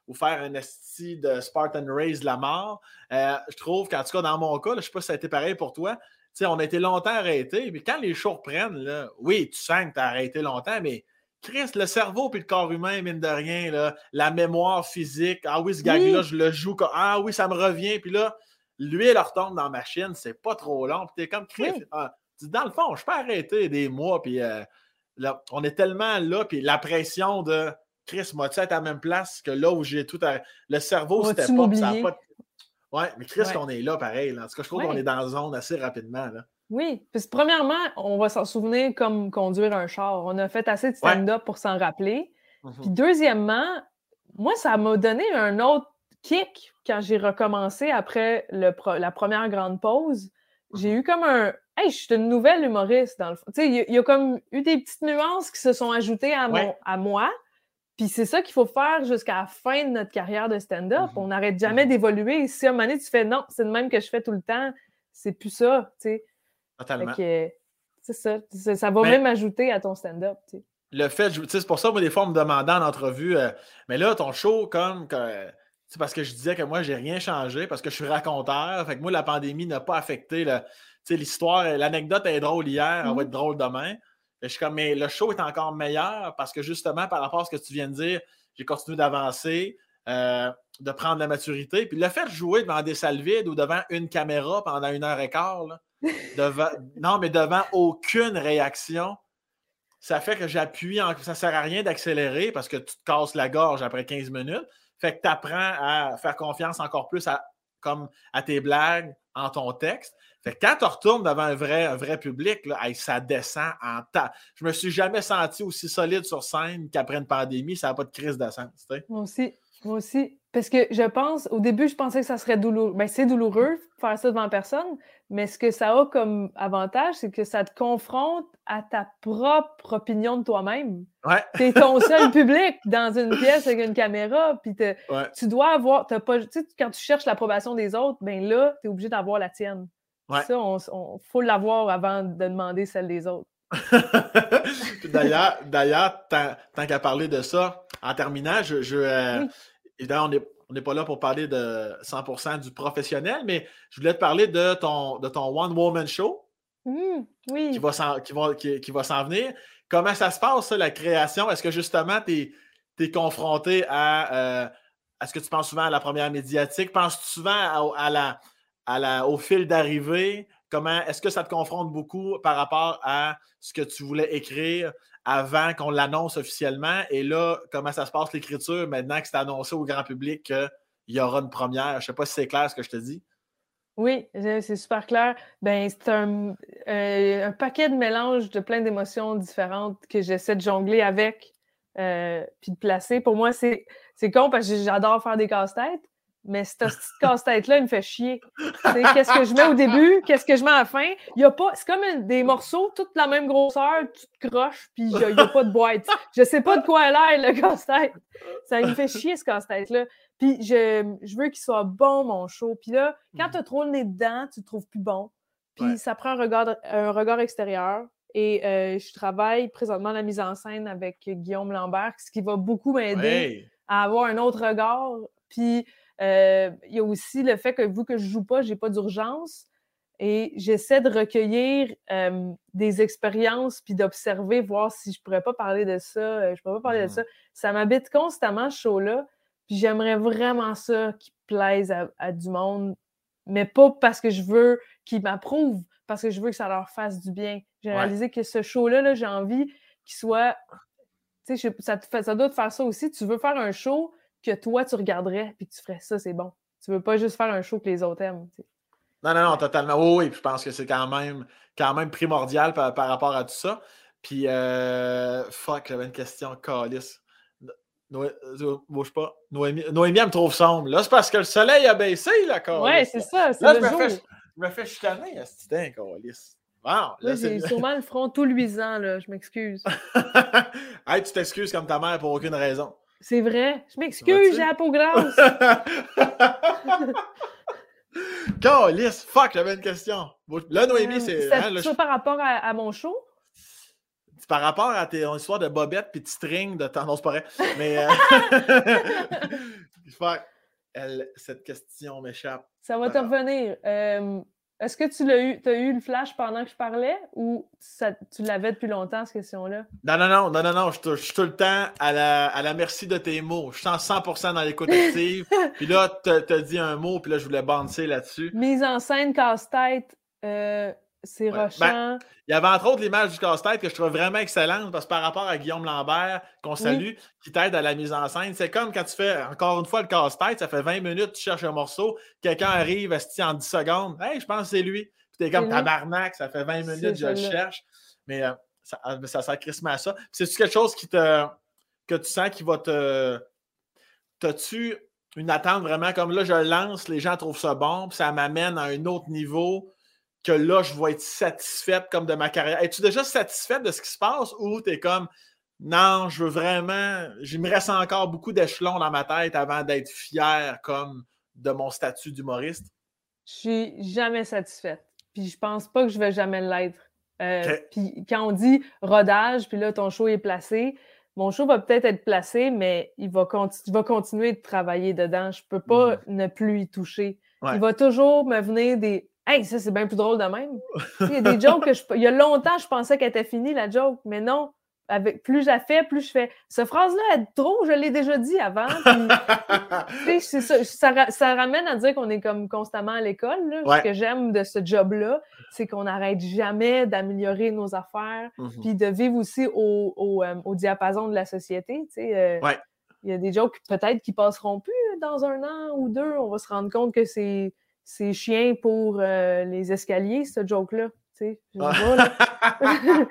ou faire un esti de Spartan Race de la mort, euh, je trouve qu'en tout cas, dans mon cas, là, je ne sais pas si ça a été pareil pour toi, on a été longtemps arrêtés, mais quand les shows reprennent, là, oui, tu sens que tu as arrêté longtemps, mais Chris, le cerveau puis le corps humain, mine de rien, là, la mémoire physique, ah oui, ce gag-là, Oui. je le joue, comme- ah oui, ça me revient, puis là, l'huile retombe dans la machine, c'est pas trop long. Puis t'es comme, Chris, Oui. ah, dans le fond, je peux arrêter des mois, puis euh, là, on est tellement là, puis la pression de Chris, être à la même place que là où j'ai tout. Le cerveau, c'était pas. Ça pas... Ouais, mais Chris, qu'on est là pareil. En tout cas, je trouve qu'on est dans la zone assez rapidement. Là. Oui, parce premièrement, on va s'en souvenir comme conduire un char. On a fait assez de stand-up pour s'en rappeler. Puis mhm. deuxièmement, moi, ça m'a donné un autre kick quand j'ai recommencé après le, la première grande pause. J'ai mhm. eu comme un Hey, je suis une nouvelle humoriste dans le fond. Tu sais, il y, a comme eu des petites nuances qui se sont ajoutées à, mon, à moi. Puis c'est ça qu'il faut faire jusqu'à la fin de notre carrière de stand-up. Mhm. On n'arrête jamais d'évoluer. Si à un moment donné, tu fais non, c'est le même que je fais tout le temps, c'est plus ça. Tu sais. Totalement. C'est ça. Ça va même ajouter à ton stand-up. Le fait, c'est pour ça, moi, des fois, on me demandait en entrevue, euh, mais là, ton show, comme, c'est parce que je disais que moi, j'ai rien changé, parce que je suis raconteur. Fait que moi, la pandémie n'a pas affecté l'histoire. L'anecdote est drôle hier, elle va mmh. être drôle demain. je suis comme, mais le show est encore meilleur parce que justement, par rapport à ce que tu viens de dire, j'ai continué d'avancer, euh, de prendre la maturité. Puis le fait de jouer devant des salles vides ou devant une caméra pendant une heure et quart, là, devant, non, mais devant aucune réaction, ça fait que j'appuie. En, ça ne sert à rien d'accélérer parce que tu te casses la gorge après 15 minutes. Fait que tu apprends à faire confiance encore plus à, comme à tes blagues en ton texte. Fait que quand tu retournes devant un vrai, un vrai public, là, ça descend en tas. Je me suis jamais senti aussi solide sur scène qu'après une pandémie. Ça n'a pas de crise de sens. Moi aussi. Moi aussi. Parce que je pense, au début, je pensais que ça serait douloureux. Ben, c'est douloureux faire ça devant personne, mais ce que ça a comme avantage, c'est que ça te confronte à ta propre opinion de toi-même. Ouais. Tu es ton seul public dans une pièce avec une caméra, puis tu dois avoir. As pas, quand tu cherches l'approbation des autres, ben là, tu es obligé d'avoir la tienne. Ouais. Ça, on, faut l'avoir avant de demander celle des autres. d'ailleurs, d'ailleurs, tant, qu'à parler de ça, en terminant, je, je euh, évidemment, on n'est pas là pour parler de 100% du professionnel, mais je voulais te parler de ton, de ton One Woman Show. Mmh, oui. Qui va s'en qui qui, va s'en venir. Comment ça se passe, la création? Est-ce que justement, tu es, confronté à. Euh, est-ce que tu penses souvent à la première médiatique? Penses-tu souvent à, la, à la, au fil d'arrivée? Comment est-ce que ça te confronte beaucoup par rapport à ce que tu voulais écrire? Avant qu'on l'annonce officiellement. Et là, comment ça se passe l'écriture maintenant que c'est annoncé au grand public qu'il y aura une première? Je ne sais pas si c'est clair ce que je te dis. Oui, c'est super clair. Ben, c'est un, euh, un, paquet de mélanges de plein d'émotions différentes que j'essaie de jongler avec euh, puis de placer. Pour moi, c'est con parce que j'adore faire des casse-têtes, mais cette petite casse-tête-là, il me fait chier. Qu'est-ce que je mets au début? Qu'est-ce que je mets à la fin? Il y a pas. C'est comme des morceaux, toute la même grosseur, tu croches, puis il n'y a, pas de boîte. Je sais pas de quoi elle a, le casse-tête. Ça me fait chier, ce casse-tête-là. Puis je, je veux qu'il soit bon, mon show. Puis là, quand tu as trop le nez dedans, tu le trouves plus bon. Puis ça prend un regard, un regard extérieur. Et euh, je travaille présentement la mise en scène avec Guillaume Lambert, ce qui va beaucoup m'aider à avoir un autre regard. Puis il y a aussi le fait que vu que je ne joue pas, je n'ai pas d'urgence. Et j'essaie de recueillir euh, des expériences puis d'observer, voir si je ne pourrais pas parler de ça. Euh, je pourrais pas parler de mmh. ça. Ça m'habite constamment, ce show-là. Puis j'aimerais vraiment ça qu'il plaise à, du monde, mais pas parce que je veux qu'ils m'approuvent, parce que je veux que ça leur fasse du bien. J'ai réalisé que ce show-là, -là, j'ai envie qu'il soit. Tu sais, ça, ça doit te faire ça aussi. Tu veux faire un show que toi, tu regarderais puis tu ferais ça, c'est bon. Tu veux pas juste faire un show que les autres aiment. Non, non, non, totalement. Oui, oui, je pense que c'est quand même, quand même primordial par, rapport à tout ça. Puis, euh, fuck, j'avais une question, Calis. Bouge pas. Noémie, Noémie, elle me trouve sombre. Là, c'est parce que le soleil a baissé, là, Calis. Oui, c'est ça. Là, je, me fais, je me fais à ce temps, Calis. Wow, là, j'ai sûrement le front tout luisant, là. Je m'excuse. hey, tu t'excuses comme ta mère pour aucune raison. C'est vrai. Je m'excuse, j'ai la peau grasse. Calice, fuck, j'avais une question. Là, Noémie, c'est. C'est hein, ça par rapport à, mon show? Par rapport à tes histoires de bobette puis de string de temps. Non, c'est pas vrai. Mais. Euh, fuck. Elle, cette question m'échappe. Ça va te revenir. Euh, est-ce que tu l'as eu, as eu le flash pendant que je parlais ou tu l'avais depuis longtemps, cette question-là? Non, non, non, non, non, non, je, suis tout le temps à la, à la merci de tes mots. Je suis 100% dans l'écoute active. puis là, tu as dit un mot, puis là, je voulais bouncer là-dessus. Mise en scène casse-tête. Euh, c'est Ouais. rochant. Ben, Il y avait entre autres l'image du casse-tête que je trouve vraiment excellente parce que par rapport à Guillaume Lambert, qu'on salue, qui t'aide à la mise en scène, c'est comme quand tu fais encore une fois le casse-tête, ça fait 20 minutes, tu cherches un morceau, quelqu'un arrive esti, en 10 secondes, hey, je pense que c'est lui. Puis t'es comme tabarnak, ça fait 20 C'est minutes, je le cherche. Mais euh, ça, euh, ça à ça. C'est-tu quelque chose qui te, que tu sens qui va te. T'as-tu une attente vraiment comme là, je lance, les gens trouvent ça bon, puis ça m'amène à un autre niveau? Que là, je vais être satisfaite comme de ma carrière. Es-tu déjà satisfaite de ce qui se passe ou tu es comme non, je veux vraiment, il me reste encore beaucoup d'échelons dans ma tête avant d'être fier comme de mon statut d'humoriste? Je suis jamais satisfaite. Puis je pense pas que je vais jamais l'être. Euh. Puis quand on dit rodage, puis là, ton show est placé, mon show va peut-être être placé, mais il va, conti- il va continuer de travailler dedans. Je peux pas ne plus y toucher. Mhm. Ouais. Il va toujours me venir des Hey, ça, c'est bien plus drôle de même. Il y a des jokes que je, il y a longtemps, je pensais qu'elle était finie, la joke, mais non. Avec, plus je la fais, plus je fais. Cette phrase-là, elle est trop, je l'ai déjà dit avant. puis- ça, ça, ça ramène à dire qu'on est comme constamment à l'école. là. Ouais. Ce que j'aime de ce job-là, c'est qu'on n'arrête jamais d'améliorer nos affaires, Mhm. puis de vivre aussi au, au, euh, au diapason de la société. tu sais, euh, Ouais. Il y a des jokes peut-être qui passeront plus dans un an ou deux. On va se rendre compte que c'est c'est chien pour euh, les escaliers, ce joke-là. Ah.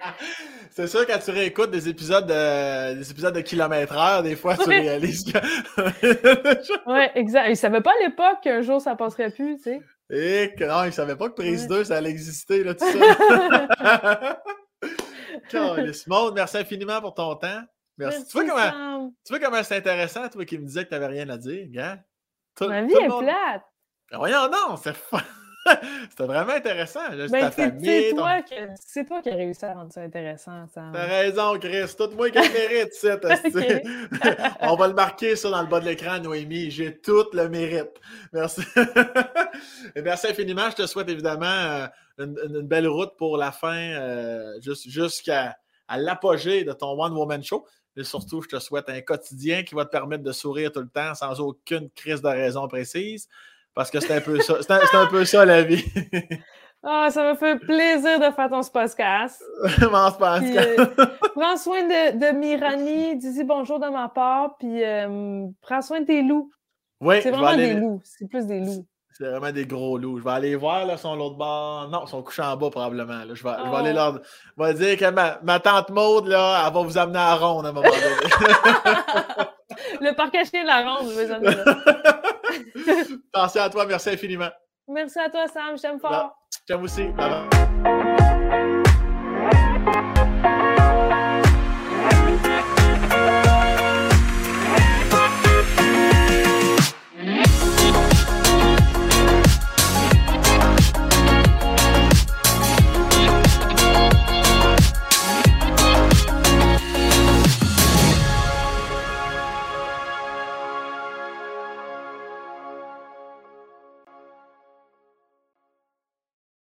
C'est sûr, quand tu réécoutes des épisodes de, des épisodes de kilomètre heure, des fois, tu réalises que. Ouais, exact. Ils savaient pas à l'époque qu'un jour ça passerait plus, tu sais. Et que non, ils savaient pas que Prise Ouais. 2, ça allait exister, là, tout ça. Maud, merci infiniment pour ton temps. Merci. Tu vois comment, tu vois comment c'est intéressant, toi qui me disais que tu n'avais rien à dire, gars? Tout- Ma vie est plate. Ben Voyons non, c'est. C'était vraiment intéressant. Ben, c'est ton- toi, qui- as réussi à rendre ça intéressant, Sam. T'as raison, Chris. Tout moi qui le mérite, c'est esti. On va le marquer, ça, dans le bas de l'écran, Noémie. J'ai tout le mérite. Merci. Et merci infiniment. Je te souhaite évidemment euh, une, belle route pour la fin, euh, jus- jusqu'à l'apogée de ton One Woman Show. Et surtout, je te souhaite un quotidien qui va te permettre de sourire tout le temps sans aucune crise de raison précise. Parce que c'est un peu ça. C'est un, peu ça la vie. Ah, ça me fait plaisir de faire ton podcast. Passe? Puis, euh, prends soin de, de Mirani, dis bonjour de ma part, puis euh, prends soin de tes loups. Oui, C'est vraiment aller- des loups, c'est plus des loups. C'est vraiment des gros loups. Je vais aller voir, là, son l'autre bord. Non, ils sont couchés en bas, probablement. là. Je, vais, je vais aller Oh. leur je vais dire que ma, ma tante Maude, là, elle va vous amener à ronde à un moment donné. Le parc à chien de la ronde, mes amis. Attention à toi, merci infiniment. Merci à toi, Sam, je t'aime fort. J'aime aussi. Bye bye.